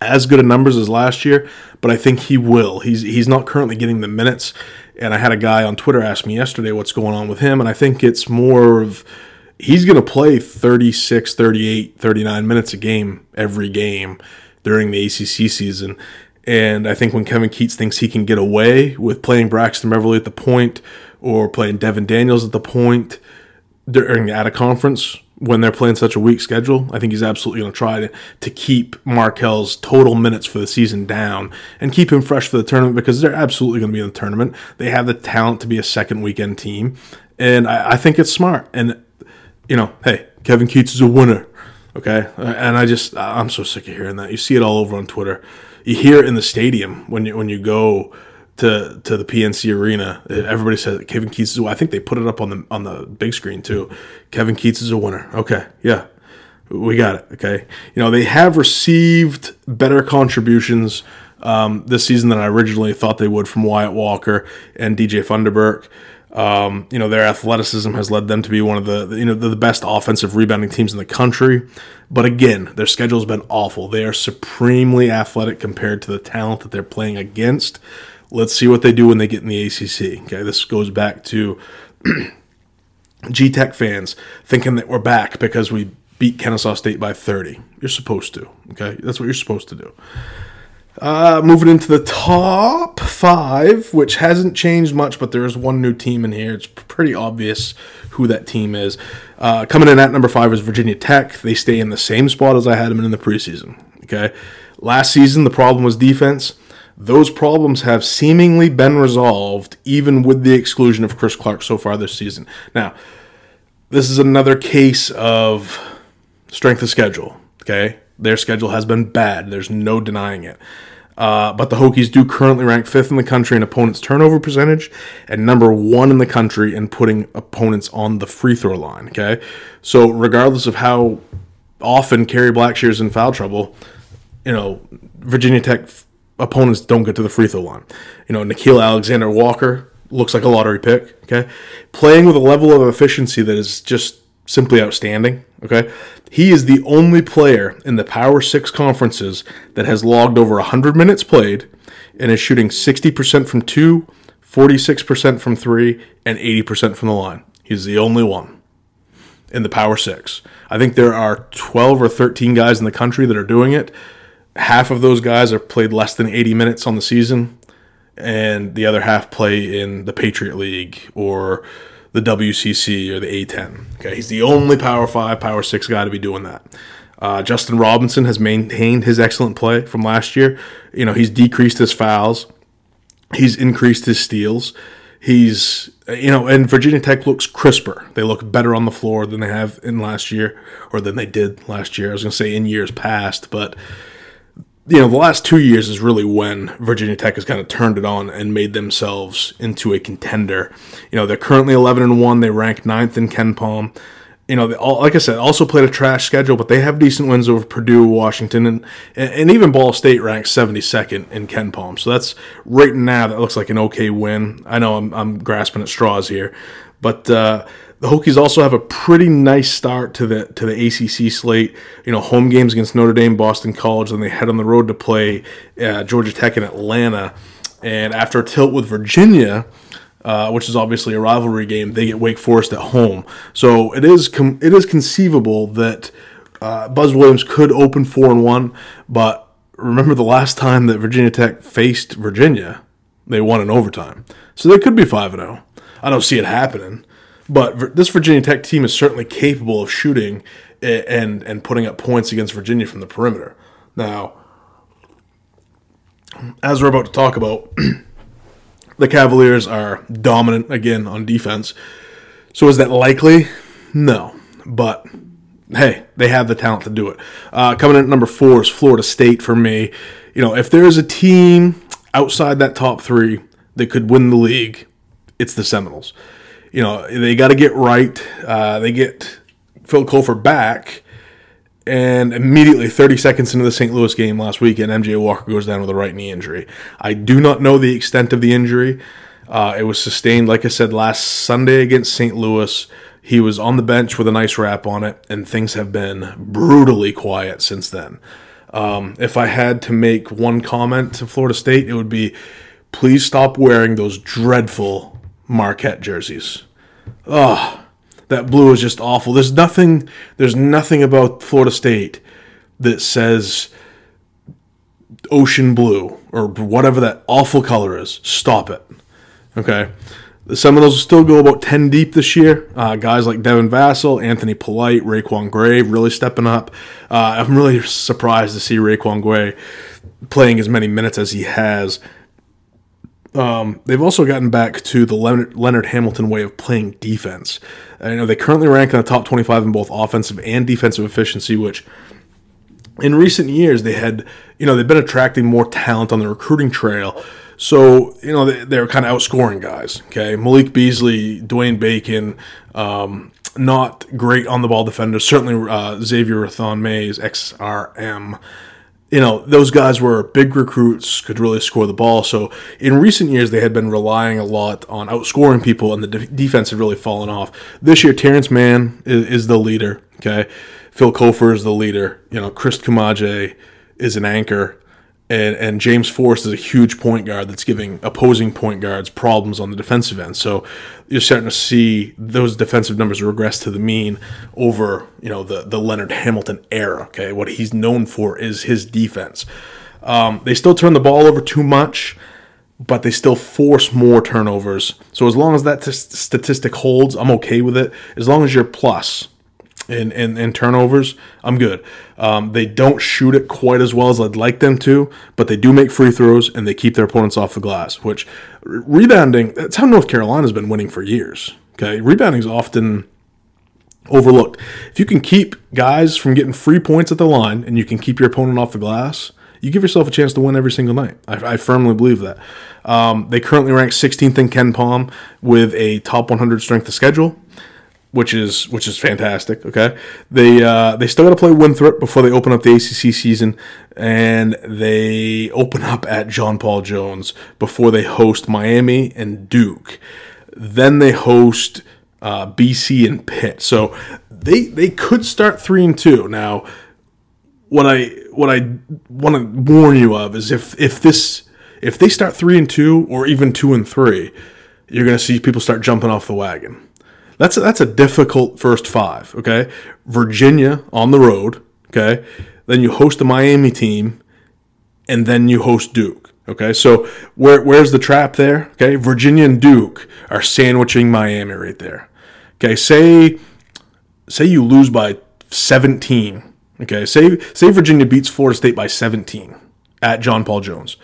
as good of numbers as last year, but I think he will. He's he's not currently getting the minutes. And I had a guy on Twitter ask me yesterday what's going on with him, and I think it's more of he's going to play 36, 38, 39 minutes a game every game during the ACC season. And I think when Kevin Keatts thinks he can get away with playing Braxton Beverly at the point or playing Devin Daniels at the point during out of conference when they're playing such a weak schedule. I think he's absolutely going to try to, keep Markell's total minutes for the season down and keep him fresh for the tournament because they're absolutely going to be in the tournament. They have the talent to be a second weekend team. And I, I think it's smart. And, you know, hey, Kevin Keatts is a winner. Okay. And I just, I'm so sick of hearing that. You see it all over on Twitter. You hear it in the stadium when you, when you go to to the PNC Arena. Everybody said Kevin Keatts is. I think they put it up on the on the big screen too. Kevin Keatts is a winner. Okay, yeah, we got it. Okay, you know they have received better contributions um, this season than I originally thought they would from Wyatt Walker and DJ Funderburk. Um, you know, their athleticism has led them to be one of the you know the, the best offensive rebounding teams in the country. But again, their schedule has been awful. They are supremely athletic compared to the talent that they're playing against. Let's see what they do when they get in the ACC. Okay, this goes back to G Tech fans thinking that we're back because we beat Kennesaw State by 30. You're supposed to. Okay, that's what you're supposed to do. Uh, moving into the top five, which hasn't changed much, but there is one new team in here. It's pretty obvious who that team is. Uh, coming in at number five is Virginia Tech. They stay in the same spot as I had them in the preseason. Okay, last season the problem was defense. Those problems have seemingly been resolved, even with the exclusion of Chris Clark so far this season. Now, this is another case of strength of schedule. Okay, their schedule has been bad. There's no denying it. Uh, but the Hokies do currently rank fifth in the country in opponents' turnover percentage and number one in the country in putting opponents on the free throw line. Okay, so regardless of how often Kerry Blackshear's in foul trouble, you know Virginia Tech opponents don't get to the free throw line. You know Nickeil Alexander Walker looks like a lottery pick. Okay, playing with a level of efficiency that is just simply outstanding. Okay, he is the only player in the Power Six conferences that has logged over 100 minutes played and is shooting 60% from two, 46% from three, and 80% from the line. He's the only one in the Power Six. I think there are 12 or 13 guys in the country that are doing it. Half of those guys are played less than 80 minutes on the season, and the other half play in the Patriot League or the WCC or the A10. Okay, he's the only Power Five, Power Six guy to be doing that. Uh, Justin Robinson has maintained his excellent play from last year. You know, he's decreased his fouls, he's increased his steals. He's, you know, and Virginia Tech looks crisper. They look better on the floor than they have in last year, or than they did last year. I was going to say in years past, but you know, the last two years is really when Virginia Tech has kind of turned it on and made themselves into a contender. You know, they're currently 11 and 1. They rank ninth in KenPom. You know, all, like I said, also played a trash schedule, but they have decent wins over Purdue, Washington, and and even Ball State ranks 72nd in KenPom. So that's right now that looks like an okay win. I know I'm, I'm grasping at straws here, but uh, the Hokies also have a pretty nice start to the to the ACC slate. You know, home games against Notre Dame, Boston College, then they head on the road to play uh, Georgia Tech in Atlanta. And after a tilt with Virginia, uh, which is obviously a rivalry game, they get Wake Forest at home. So it is com- it is conceivable that uh, Buzz Williams could open four and one. But remember the last time that Virginia Tech faced Virginia, they won in overtime. So they could be five and zero. I don't see it happening. But this Virginia Tech team is certainly capable of shooting and and putting up points against Virginia from the perimeter. Now, as we're about to talk about, the Cavaliers are dominant again on defense. So is that likely? No, but hey, they have the talent to do it. Uh, coming in at number four is Florida State for me. You know, if there is a team outside that top three that could win the league, it's the Seminoles you know, they got to get right. Uh, they get Phil Cofer back, and immediately, 30 seconds into the St. Louis game last weekend, MJ Walker goes down with a right knee injury. I do not know the extent of the injury. Uh, it was sustained, like I said, last Sunday against St. Louis. He was on the bench with a nice wrap on it, and things have been brutally quiet since then. Um, if I had to make one comment to Florida State, it would be please stop wearing those dreadful Marquette jerseys. Oh, that blue is just awful. There's nothing. There's nothing about Florida State that says ocean blue or whatever that awful color is. Stop it. Okay. The Seminoles still go about 10 deep this year. Uh, guys like Devin Vassell, Anthony Polite, RaiQuan Gray really stepping up. Uh, I'm really surprised to see RaiQuan Gray playing as many minutes as he has. Um, they've also gotten back to the Leonard, Leonard Hamilton way of playing defense. You know, they currently rank in the top 25 in both offensive and defensive efficiency, which in recent years they had, you know, they've been attracting more talent on the recruiting trail. So, you know, they, they're kind of outscoring guys. Okay. Malik Beasley, Dwayne Bacon, um, not great on the ball defenders. Certainly uh, Xavier Rathan-Mayes, XRM you know, those guys were big recruits, could really score the ball. So in recent years, they had been relying a lot on outscoring people, and the de- defense had really fallen off. This year, Terrence Mann is, is the leader. Okay, Phil Cofer is the leader. You know, Christ Koumadje is an anchor and and James Forrest is a huge point guard that's giving opposing point guards problems on the defensive end. So you're starting to see those defensive numbers regress to the mean over you know the the Leonard Hamilton era. Okay, what he's known for is his defense. Um, they still turn the ball over too much, but they still force more turnovers. So as long as that t- statistic holds, I'm okay with it. As long as you're plus in, in, in turnovers, I'm good. Um, they don't shoot it quite as well as I'd like them to, but they do make free throws and they keep their opponents off the glass, which rebounding, that's how North Carolina's been winning for years. Okay. Rebounding is often overlooked. If you can keep guys from getting free points at the line and you can keep your opponent off the glass, you give yourself a chance to win every single night. I, I firmly believe that. Um, they currently rank 16th in KenPom with a top 100 strength of schedule which is which is fantastic. Okay, they uh, they still got to play Winthrop before they open up the ACC season, and they open up at John Paul Jones before they host Miami and Duke. Then they host uh, BC and Pitt. So they they could start three and two. Now, what I what I want to warn you of is if if this if they start three and two or even two and three, you're going to see people start jumping off the wagon that's a, that's a difficult first five. Okay, Virginia on the road. Okay, then you host the Miami team, and then you host Duke. Okay, so where where's the trap there? Okay, Virginia and Duke are sandwiching Miami right there. Okay, say say you lose by 17. Okay, say say Virginia beats Florida State by 17 at John Paul Jones.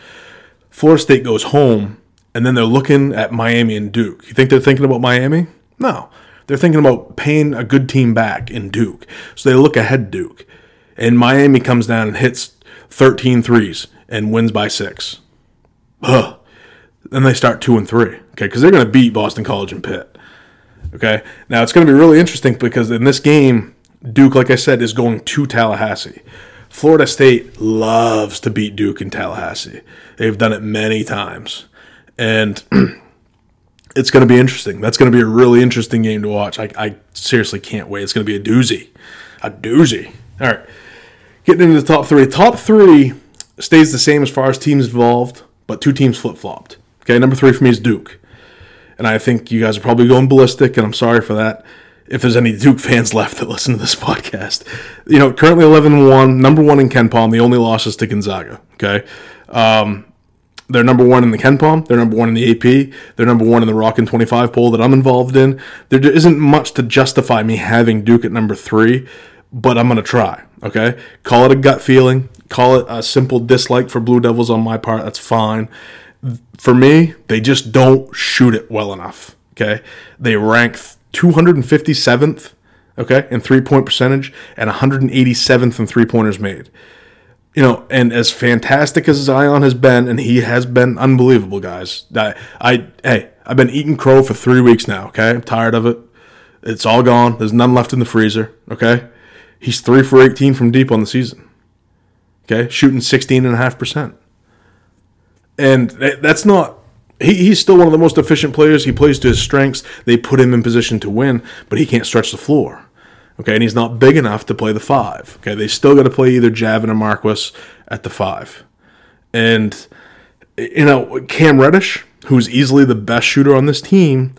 Florida State goes home, and then they're looking at Miami and Duke. You think they're thinking about Miami? No. They're thinking about paying a good team back in Duke. So they look ahead Duke. And Miami comes down and hits 13 threes and wins by six. Ugh. Then they start two and three. Okay, because they're going to beat Boston College and Pitt. Okay, now it's going to be really interesting because in this game, Duke, like I said, is going to Tallahassee. Florida State loves to beat Duke in Tallahassee. They've done it many times. And it's going to be interesting. That's going to be a really interesting game to watch. I, I seriously can't wait. It's going to be a doozy. A doozy. All right. Getting into the top three. Top three stays the same as far as teams involved, but two teams flip flopped. Okay, number three for me is Duke. And I think you guys are probably going ballistic, and I'm sorry for that. If there's any Duke fans left that listen to this podcast, you know, currently 11 1, number one in KenPom. The only loss is to Gonzaga. Okay. Um, they're number one in the KenPom. They're number one in the AP. They're number one in the Rockin' 25 poll that I'm involved in. There isn't much to justify me having Duke at number three, but I'm going to try. Okay? Call it a gut feeling. Call it a simple dislike for Blue Devils on my part. That's fine. For me, they just don't shoot it well enough. Okay? They rank 257th, okay, in three point percentage and 187th in three pointers made you know, and as fantastic as Zion has been, and he has been unbelievable, guys. I, I, hey, I've been eating crow for three weeks now. Okay, I'm tired of it. It's all gone. There's none left in the freezer. Okay, he's three for 18 from deep on the season. Okay, shooting 16 and a half percent, and that's not. He, he's still one of the most efficient players. He plays to his strengths. They put him in position to win, but he can't stretch the floor. Okay, and he's not big enough to play the five. Okay, they still got to play either Javin or Marquis at the five. And, you know, Cam Reddish, who's easily the best shooter on this team,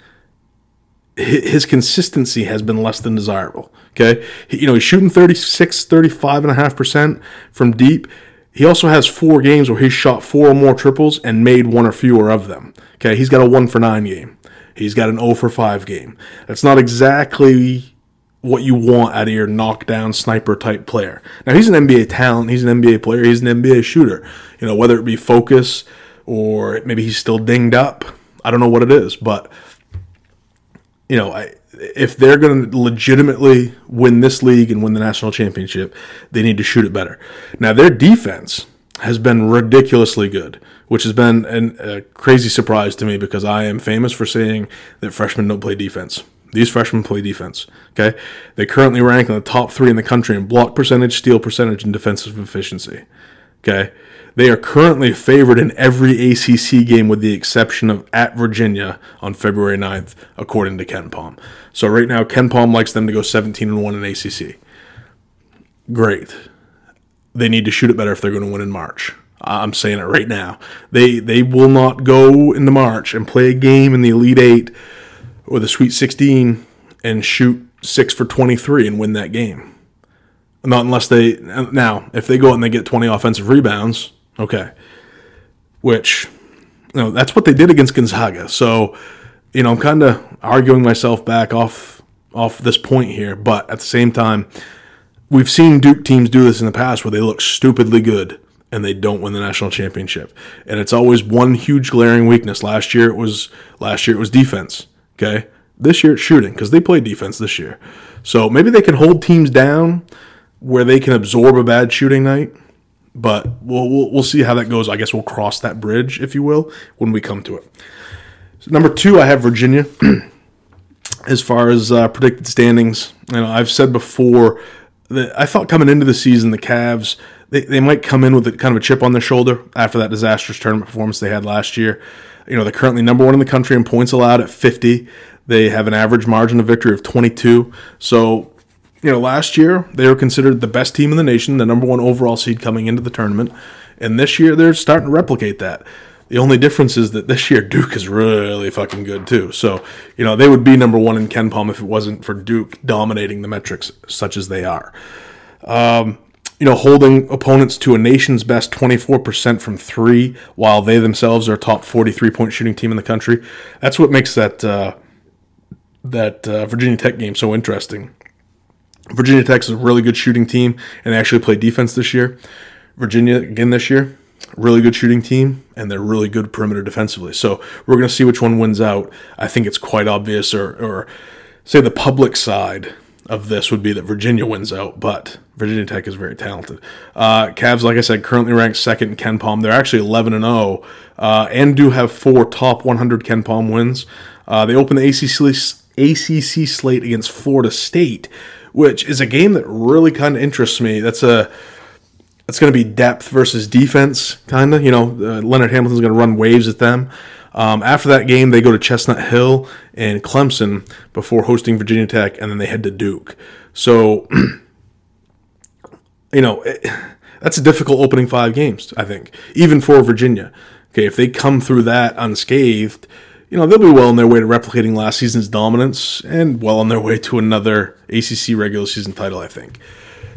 his consistency has been less than desirable. Okay, you know, he's shooting 36, 35.5% from deep. He also has four games where he's shot four or more triples and made one or fewer of them. Okay, he's got a one for nine game. He's got an 0 for 5 game. That's not exactly what you want out of your knockdown sniper type player. Now he's an NBA talent, he's an NBA player, he's an NBA shooter. You know, whether it be focus or maybe he's still dinged up, I don't know what it is, but you know, I, if they're going to legitimately win this league and win the national championship, they need to shoot it better. Now their defense has been ridiculously good, which has been an, a crazy surprise to me because I am famous for saying that freshmen don't play defense. These freshmen play defense. Okay, they currently rank in the top three in the country in block percentage, steal percentage, and defensive efficiency. Okay. They are currently favored in every ACC game with the exception of at Virginia on February 9th, according to KenPom. So right now, KenPom likes them to go 17 and 1 in ACC. Great. They need to shoot it better if they're going to win in March. I'm saying it right now. They they will not go into March and play a game in the Elite Eight or the Sweet 16 and shoot six for 23 and win that game. Not unless they now if they go out and they get 20 offensive rebounds, okay. Which you know that's what they did against Gonzaga. So you know I'm kind of arguing myself back off off this point here, but at the same time, we've seen Duke teams do this in the past where they look stupidly good and they don't win the national championship. And it's always one huge glaring weakness. Last year it was last year it was defense. Okay, this year it's shooting because they play defense this year. So maybe they can hold teams down where they can absorb a bad shooting night. But we'll, we'll, we'll see how that goes. I guess we'll cross that bridge, if you will, when we come to it. So number two, I have Virginia. as far as uh, predicted standings, you know, I've said before that I thought coming into the season the Cavs they, they might come in with a, kind of a chip on their shoulder after that disastrous tournament performance they had last year. You know, they're currently number one in the country in points allowed at 50. They have an average margin of victory of 22. So, you know, last year they were considered the best team in the nation, the number one overall seed coming into the tournament. And this year they're starting to replicate that. The only difference is that this year Duke is really fucking good too. So, you know, they would be number one in KenPom if it wasn't for Duke dominating the metrics such as they are. Um, you know, holding opponents to a nation's best 24% from three, while they themselves are top 43 point shooting team in the country. That's what makes that uh, that uh, Virginia Tech game so interesting. Virginia Tech is a really good shooting team, and they actually play defense this year. Virginia again this year, really good shooting team, and they're really good perimeter defensively. So we're going to see which one wins out. I think it's quite obvious, or, or say the public side of this would be that Virginia wins out, but Virginia Tech is very talented. Uh, Cavs, like I said, currently ranked second in KenPom. They're actually 11 and 0, uh, and do have four top 100 KenPom wins. Uh, they open the ACC, ACC slate against Florida State, which is a game that really kind of interests me. That's a that's going to be depth versus defense, kind of. You know, uh, Leonard Hamilton's going to run waves at them. Um, after that game, they go to Chestnut Hill and Clemson before hosting Virginia Tech, and then they head to Duke. So, you know, it, that's a difficult opening five games, I think, even for Virginia. Okay, if they come through that unscathed, you know, they'll be well on their way to replicating last season's dominance and well on their way to another ACC regular season title, I think.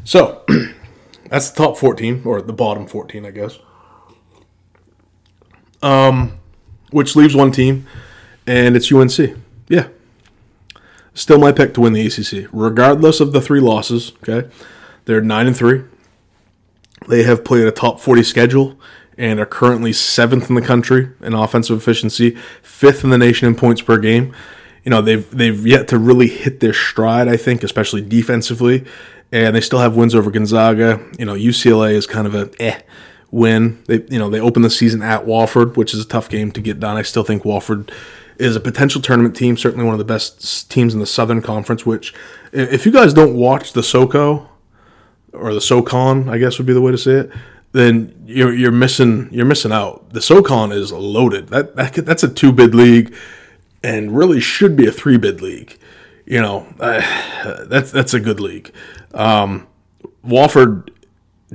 So, that's the top 14, or the bottom 14, I guess. Um, which leaves one team, and it's UNC. Yeah. Still my pick to win the ACC, regardless of the three losses. Okay, they're nine and three. They have played a top forty schedule and are currently seventh in the country in offensive efficiency, fifth in the nation in points per game. You know they've they've yet to really hit their stride. I think, especially defensively, and they still have wins over Gonzaga. You know UCLA is kind of a eh win. They you know they open the season at Wofford, which is a tough game to get done. I still think Wofford is a potential tournament team, certainly one of the best teams in the Southern Conference. Which, if you guys don't watch the SoCo or the SoCon, I guess would be the way to say it, then you're you're missing you're missing out. The SoCon is loaded. That, that that's a two bid league, and really should be a three bid league. You know, uh, that's that's a good league. Um, Wofford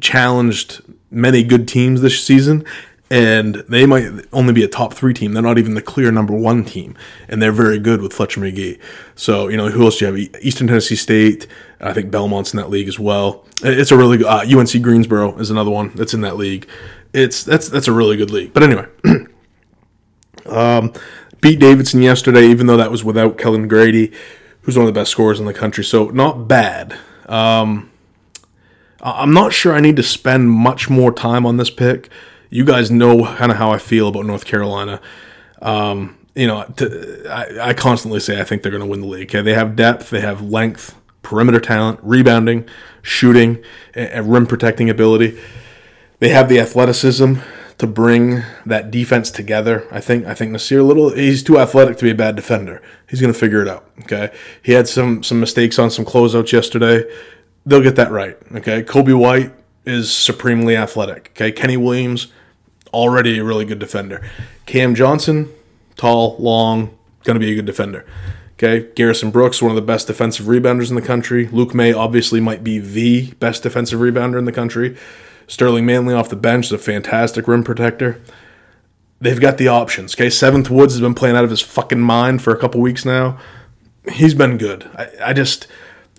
challenged many good teams this season, and they might only be a top three team. They're not even the clear number one team, and they're very good with Fletcher Magee. So you know who else do you have? Eastern Tennessee State. I think Belmont's in that league as well. It's a really good. Uh, UNC Greensboro is another one that's in that league. It's that's that's a really good league. But anyway, um, beat Davidson yesterday, even though that was without Kellan Grady, who's one of the best scorers in the country. So not bad. Um, I'm not sure I need to spend much more time on this pick. You guys know kind of how I feel about North Carolina. Um, you know, to, I, I, constantly say I think they're going to win the league. Okay, they have depth, they have length, perimeter talent, rebounding, shooting, and rim protecting ability. They have the athleticism to bring that defense together. I think I think Nassir Little he's too athletic to be a bad defender. He's going to figure it out. Okay, he had some some mistakes on some closeouts yesterday they'll get that right. Okay, Coby White is supremely athletic. Okay, Kenny Williams, already a really good defender. Cam Johnson, tall, long, going to be a good defender. Okay, Garrison Brooks, one of the best defensive rebounders in the country. Luke Maye obviously might be the best defensive rebounder in the country. Sterling Manley off the bench is a fantastic rim protector. They've got the options. Okay, Seventh Woods has been playing out of his fucking mind for a couple weeks now. He's been good. I, I just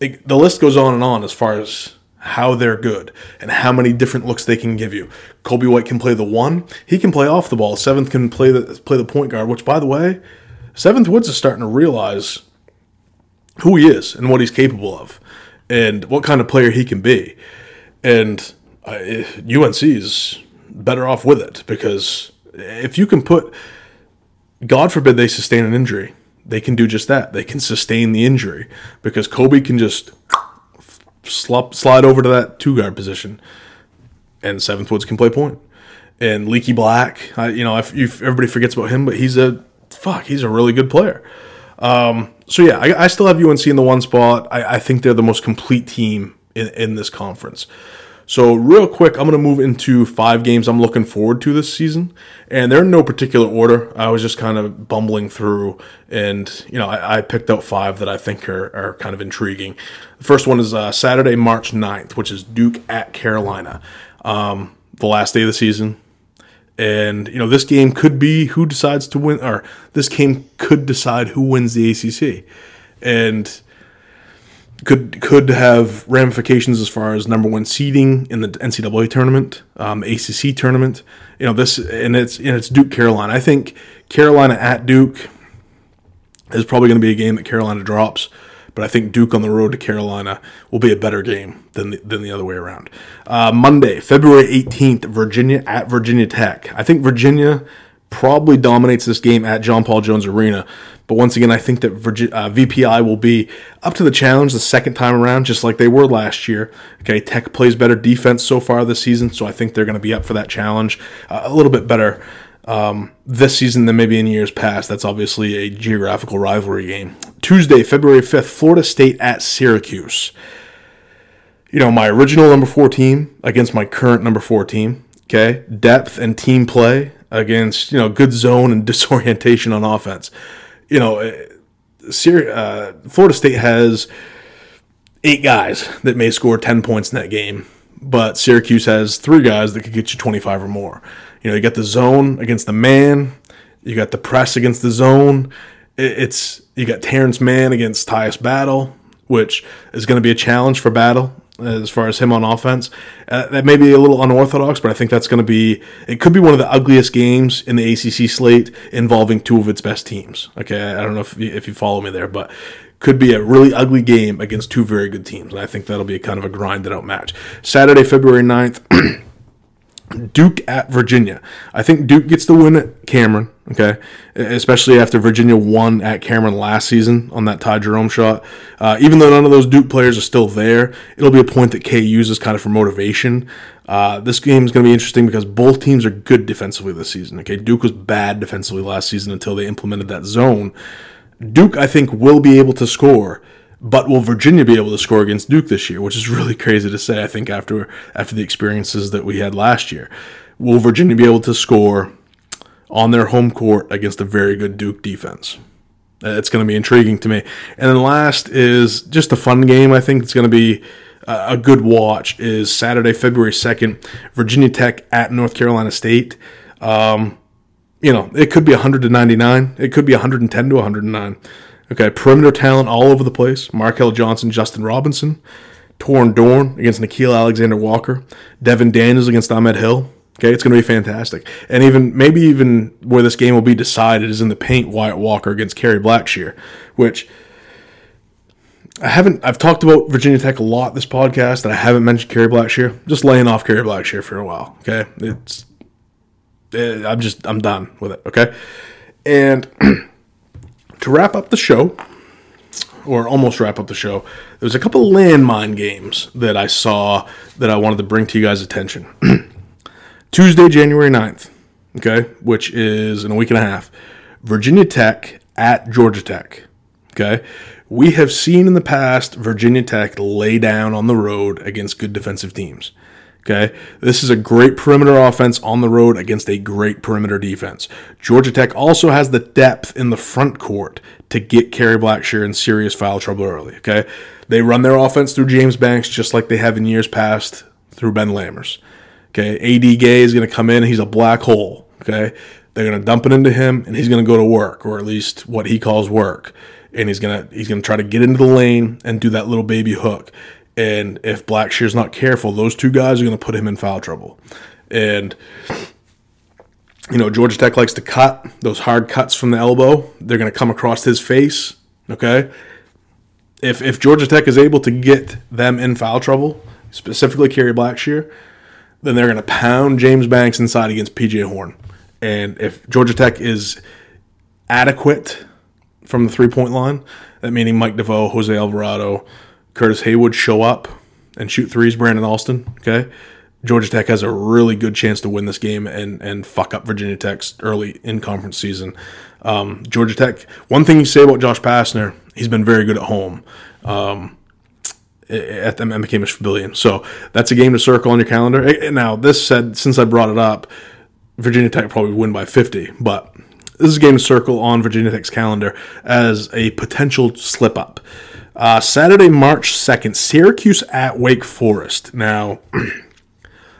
it, the list goes on and on as far as how they're good and how many different looks they can give you. Coby White can play the one. He can play off the ball. Seventh can play the play the point guard. Which, by the way, Seventh Woods is starting to realize who he is and what he's capable of, and what kind of player he can be. And uh, UNC is better off with it because if you can put, God forbid they sustain an injury, they can do just that. They can sustain the injury because Coby can just slop, slide over to that two guard position, and Seventh Woods can play point. And Leaky Black, I, you know, everybody forgets about him, but he's a fuck, he's a really good player. Um, so yeah, I, I, still have UNC in the one spot. I, I think they're the most complete team in, in this conference. So, real quick, I'm going to move into five games I'm looking forward to this season. And they're in no particular order. I was just kind of bumbling through, and, you know, I, I picked out five that I think are, are kind of intriguing. The first one is uh, Saturday, March 9th, which is Duke at Carolina. Um, the last day of the season. And, you know, this game could be who decides to win, or this game could decide who wins the ACC. And, could could have ramifications as far as number one seeding in the NCAA tournament, um, ACC tournament. You know this, and it's and it's Duke Carolina. I think Carolina at Duke is probably going to be a game that Carolina drops, but I think Duke on the road to Carolina will be a better game than the, than the other way around. Uh, Monday, February eighteenth, Virginia at Virginia Tech. I think Virginia probably dominates this game at John Paul Jones Arena. But once again, I think that Virginia, uh, VPI will be up to the challenge the second time around, just like they were last year. Okay, Tech plays better defense so far this season, so I think they're going to be up for that challenge uh, a little bit better um, this season than maybe in years past. That's obviously a geographical rivalry game. Tuesday, February 5th, Florida State at Syracuse. You know, my original number four team against my current number four team. Okay, depth and team play against you know good zone and disorientation on offense. You know, eh, uh, Florida State has eight guys that may score ten points in that game, but Syracuse has three guys that could get you twenty five or more. You know, you got the zone against the man, you got the press against the zone. It's you got Terrence Mann against Tyus Battle, which is going to be a challenge for Battle as far as him on offense. Uh, that may be a little unorthodox, but I think that's going to be it. Could be one of the ugliest games in the ACC slate involving two of its best teams. Okay, I don't know if you, if you follow me there, but could be a really ugly game against two very good teams. And I think that'll be kind of a grinded out match. Saturday, February 9th. Duke at Virginia. I think Duke gets the win at Cameron, okay? Especially after Virginia won at Cameron last season on that Ty Jerome shot. Uh, even though none of those Duke players are still there, it'll be a point that K uses kind of for motivation. Uh, this game is going to be interesting because both teams are good defensively this season, okay? Duke was bad defensively last season until they implemented that zone. Duke, I think, will be able to score but will Virginia be able to score against Duke this year? Which is really crazy to say. I think after after the experiences that we had last year, will Virginia be able to score on their home court against a very good Duke defense? It's going to be intriguing to me. And then last is just a fun game. I think it's going to be a good watch. Is Saturday, February second, Virginia Tech at North Carolina State. Um, you know, it could be 100 to 99. It could be 110 to 109. Okay, perimeter talent all over the place. Markell Johnson, Justin Robinson, Torin Dorn against Nickeil Alexander Walker, Devin Daniels against Ahmed Hill. Okay, it's going to be fantastic. And even maybe even where this game will be decided is in the paint. Wyatt Walker against Kerry Blackshear, which I haven't. I've talked about Virginia Tech a lot this podcast, and I haven't mentioned Kerry Blackshear. Just laying off Kerry Blackshear for a while. Okay, it's. It, I'm just. I'm done with it. Okay, and. to wrap up the show, or almost wrap up the show, there was a couple landmine games that I saw that I wanted to bring to you guys' attention. Tuesday, January 9th, okay, which is in a week and a half, Virginia Tech at Georgia Tech, okay. We have seen in the past Virginia Tech lay down on the road against good defensive teams. Okay, this is a great perimeter offense on the road against a great perimeter defense. Georgia Tech also has the depth in the front court to get Kerry Blackshear in serious foul trouble early. Okay, they run their offense through James Banks just like they have in years past through Ben Lammers. Okay, AD Gay is going to come in; he's a black hole. Okay, they're going to dump it into him, and he's going to go to work, or at least what he calls work. And he's gonna he's gonna try to get into the lane and do that little baby hook and if Blackshear's not careful, those two guys are going to put him in foul trouble. And, you know, Georgia Tech likes to cut those hard cuts from the elbow. They're going to come across his face. Okay. If, if Georgia Tech is able to get them in foul trouble, specifically Kerry Blackshear, then they're going to pound James Banks inside against PJ Horne. And if Georgia Tech is adequate from the three point line, that meaning Mike DeVoe, Jose Alvarado, Curtis Haywood show up and shoot threes, Brandon Alston, okay, Georgia Tech has a really good chance to win this game and and fuck up Virginia Tech's early in conference season. Um, Georgia Tech. One thing you say about Josh Pastner, he's been very good at home. Um, at the McCamish Pavilion. So that's a game to circle on your calendar. Now, this said, since I brought it up, Virginia Tech probably win by 50, but this is a game to circle on Virginia Tech's calendar as a potential slip up. Uh, Saturday, March 2nd, Syracuse at Wake Forest. Now,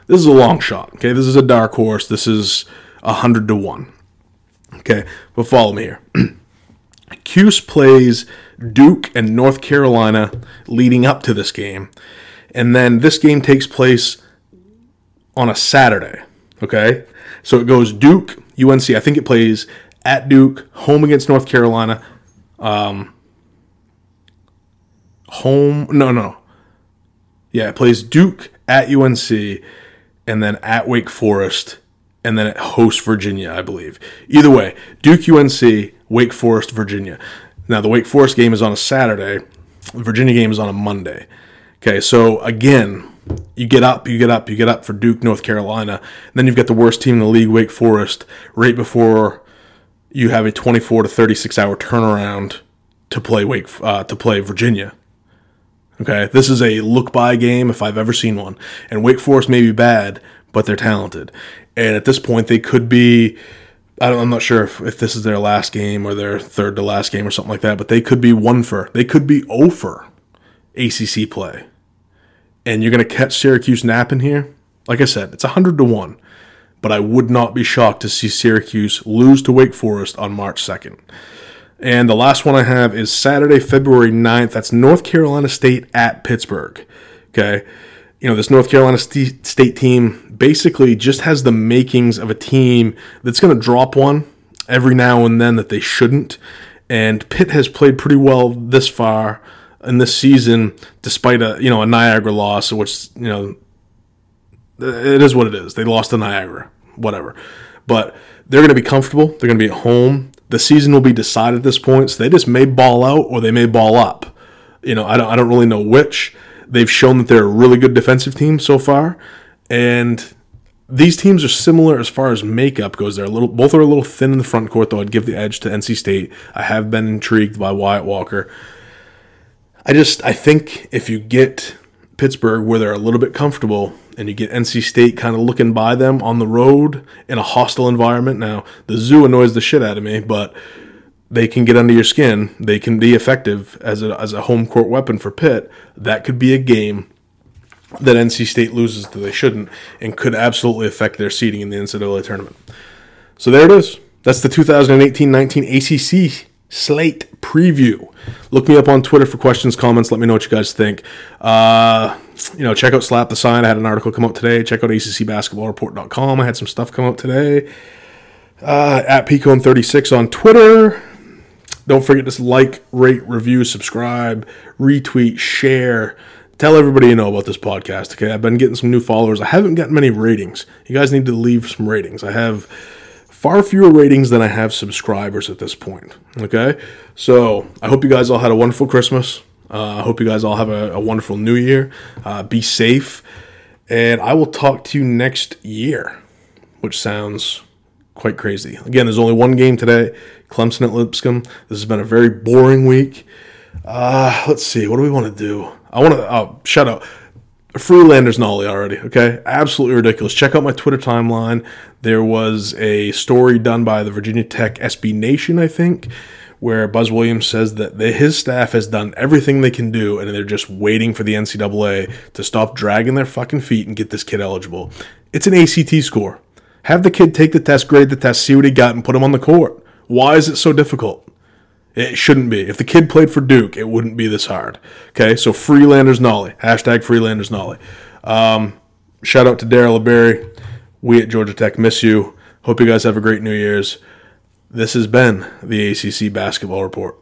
this is a long shot. Okay, this is a dark horse. This is 100 to 1. Okay, but follow me here. Cuse plays Duke and North Carolina leading up to this game. And then this game takes place on a Saturday. Okay? So it goes Duke, UNC. I think it plays at Duke, home against North Carolina. Um, home. No, no. Yeah, it plays Duke at UNC and then at Wake Forest and then it hosts Virginia, I believe. Either way, Duke UNC, Wake Forest, Virginia. Now, the Wake Forest game is on a Saturday, the Virginia game is on a Monday. Okay, so again, you get up, you get up, you get up for Duke, North Carolina. then you've got the worst team in the league, Wake Forest, right before you have a 24 to 36 hour turnaround to play Wake uh, to play Virginia. Okay, this is a look by game if I've ever seen one. And Wake Forest may be bad, but they're talented. And at this point, they could be. I'm not sure if, if this is their last game or their third to last game or something like that, but they could be one for. They could be oh over ACC play. And you're going to catch Syracuse napping here. Like I said, it's 100 to 1. But I would not be shocked to see Syracuse lose to Wake Forest on March 2nd. And the last one I have is Saturday, February 9th. That's North Carolina State at Pittsburgh. Okay. You know, this North Carolina St- State team basically just has the makings of a team that's going to drop one every now and then that they shouldn't. And Pitt has played pretty well this far in this season, despite a you know a Niagara loss, which you know it is what it is. They lost to Niagara, whatever. But they're going to be comfortable. They're going to be at home the season will be decided at this point. So they just may ball out or they may ball up. You know, I don't, I don't really know which. They've shown that they're a really good defensive team so far, and these teams are similar as far as makeup goes. They're a little, both are a little thin in the front court, though. I'd give the edge to NC State. I have been intrigued by Wyatt Walker. I just, I think if you get Pittsburgh where they're a little bit comfortable, and you get NC State kind of looking by them on the road in a hostile environment. Now, the zoo annoys the shit out of me, but they can get under your skin. They can be effective as a, as a home court weapon for Pitt. That could be a game that NC State loses that they shouldn't and could absolutely affect their seeding in the NCAA tournament. So there it is. That's the 2018 19 ACC slate preview. Look me up on Twitter for questions, comments. Let me know what you guys think. Uh, you know, check out Slap the Sign. I had an article come out today. Check out ACCBasketballReport.com. I had some stuff come out today. Uh, at Peacone36 on Twitter. Don't forget to like, rate, review, subscribe, retweet, share. Tell everybody you know about this podcast. Okay, I've been getting some new followers. I haven't gotten many ratings. You guys need to leave some ratings. I have far fewer ratings than I have subscribers at this point. Okay, so I hope you guys all had a wonderful Christmas. Uh, I hope you guys all have a, a wonderful new year. Uh, be safe. And I will talk to you next year, which sounds quite crazy. Again, there's only one game today Clemson at Lipscomb. This has been a very boring week. Uh, let's see. What do we want to do? I want to. Oh, shout out. Free Landers Nolley already, okay? Absolutely ridiculous. Check out my Twitter timeline. There was a story done by the Virginia Tech SB Nation, I think, where Buzz Williams says that the, his staff has done everything they can do and they're just waiting for the NCAA to stop dragging their fucking feet and get this kid eligible. It's an ACT score. Have the kid take the test, grade the test, see what he got, and put him on the court. Why is it so difficult? It shouldn't be. If the kid played for Duke, it wouldn't be this hard. Okay, so Free Landers Nolley. Hashtag Free Landers Nolley. Um, shout out to Daryl Berry. We at Georgia Tech miss you. Hope you guys have a great New Year's. This has been the ACC Basketball Report.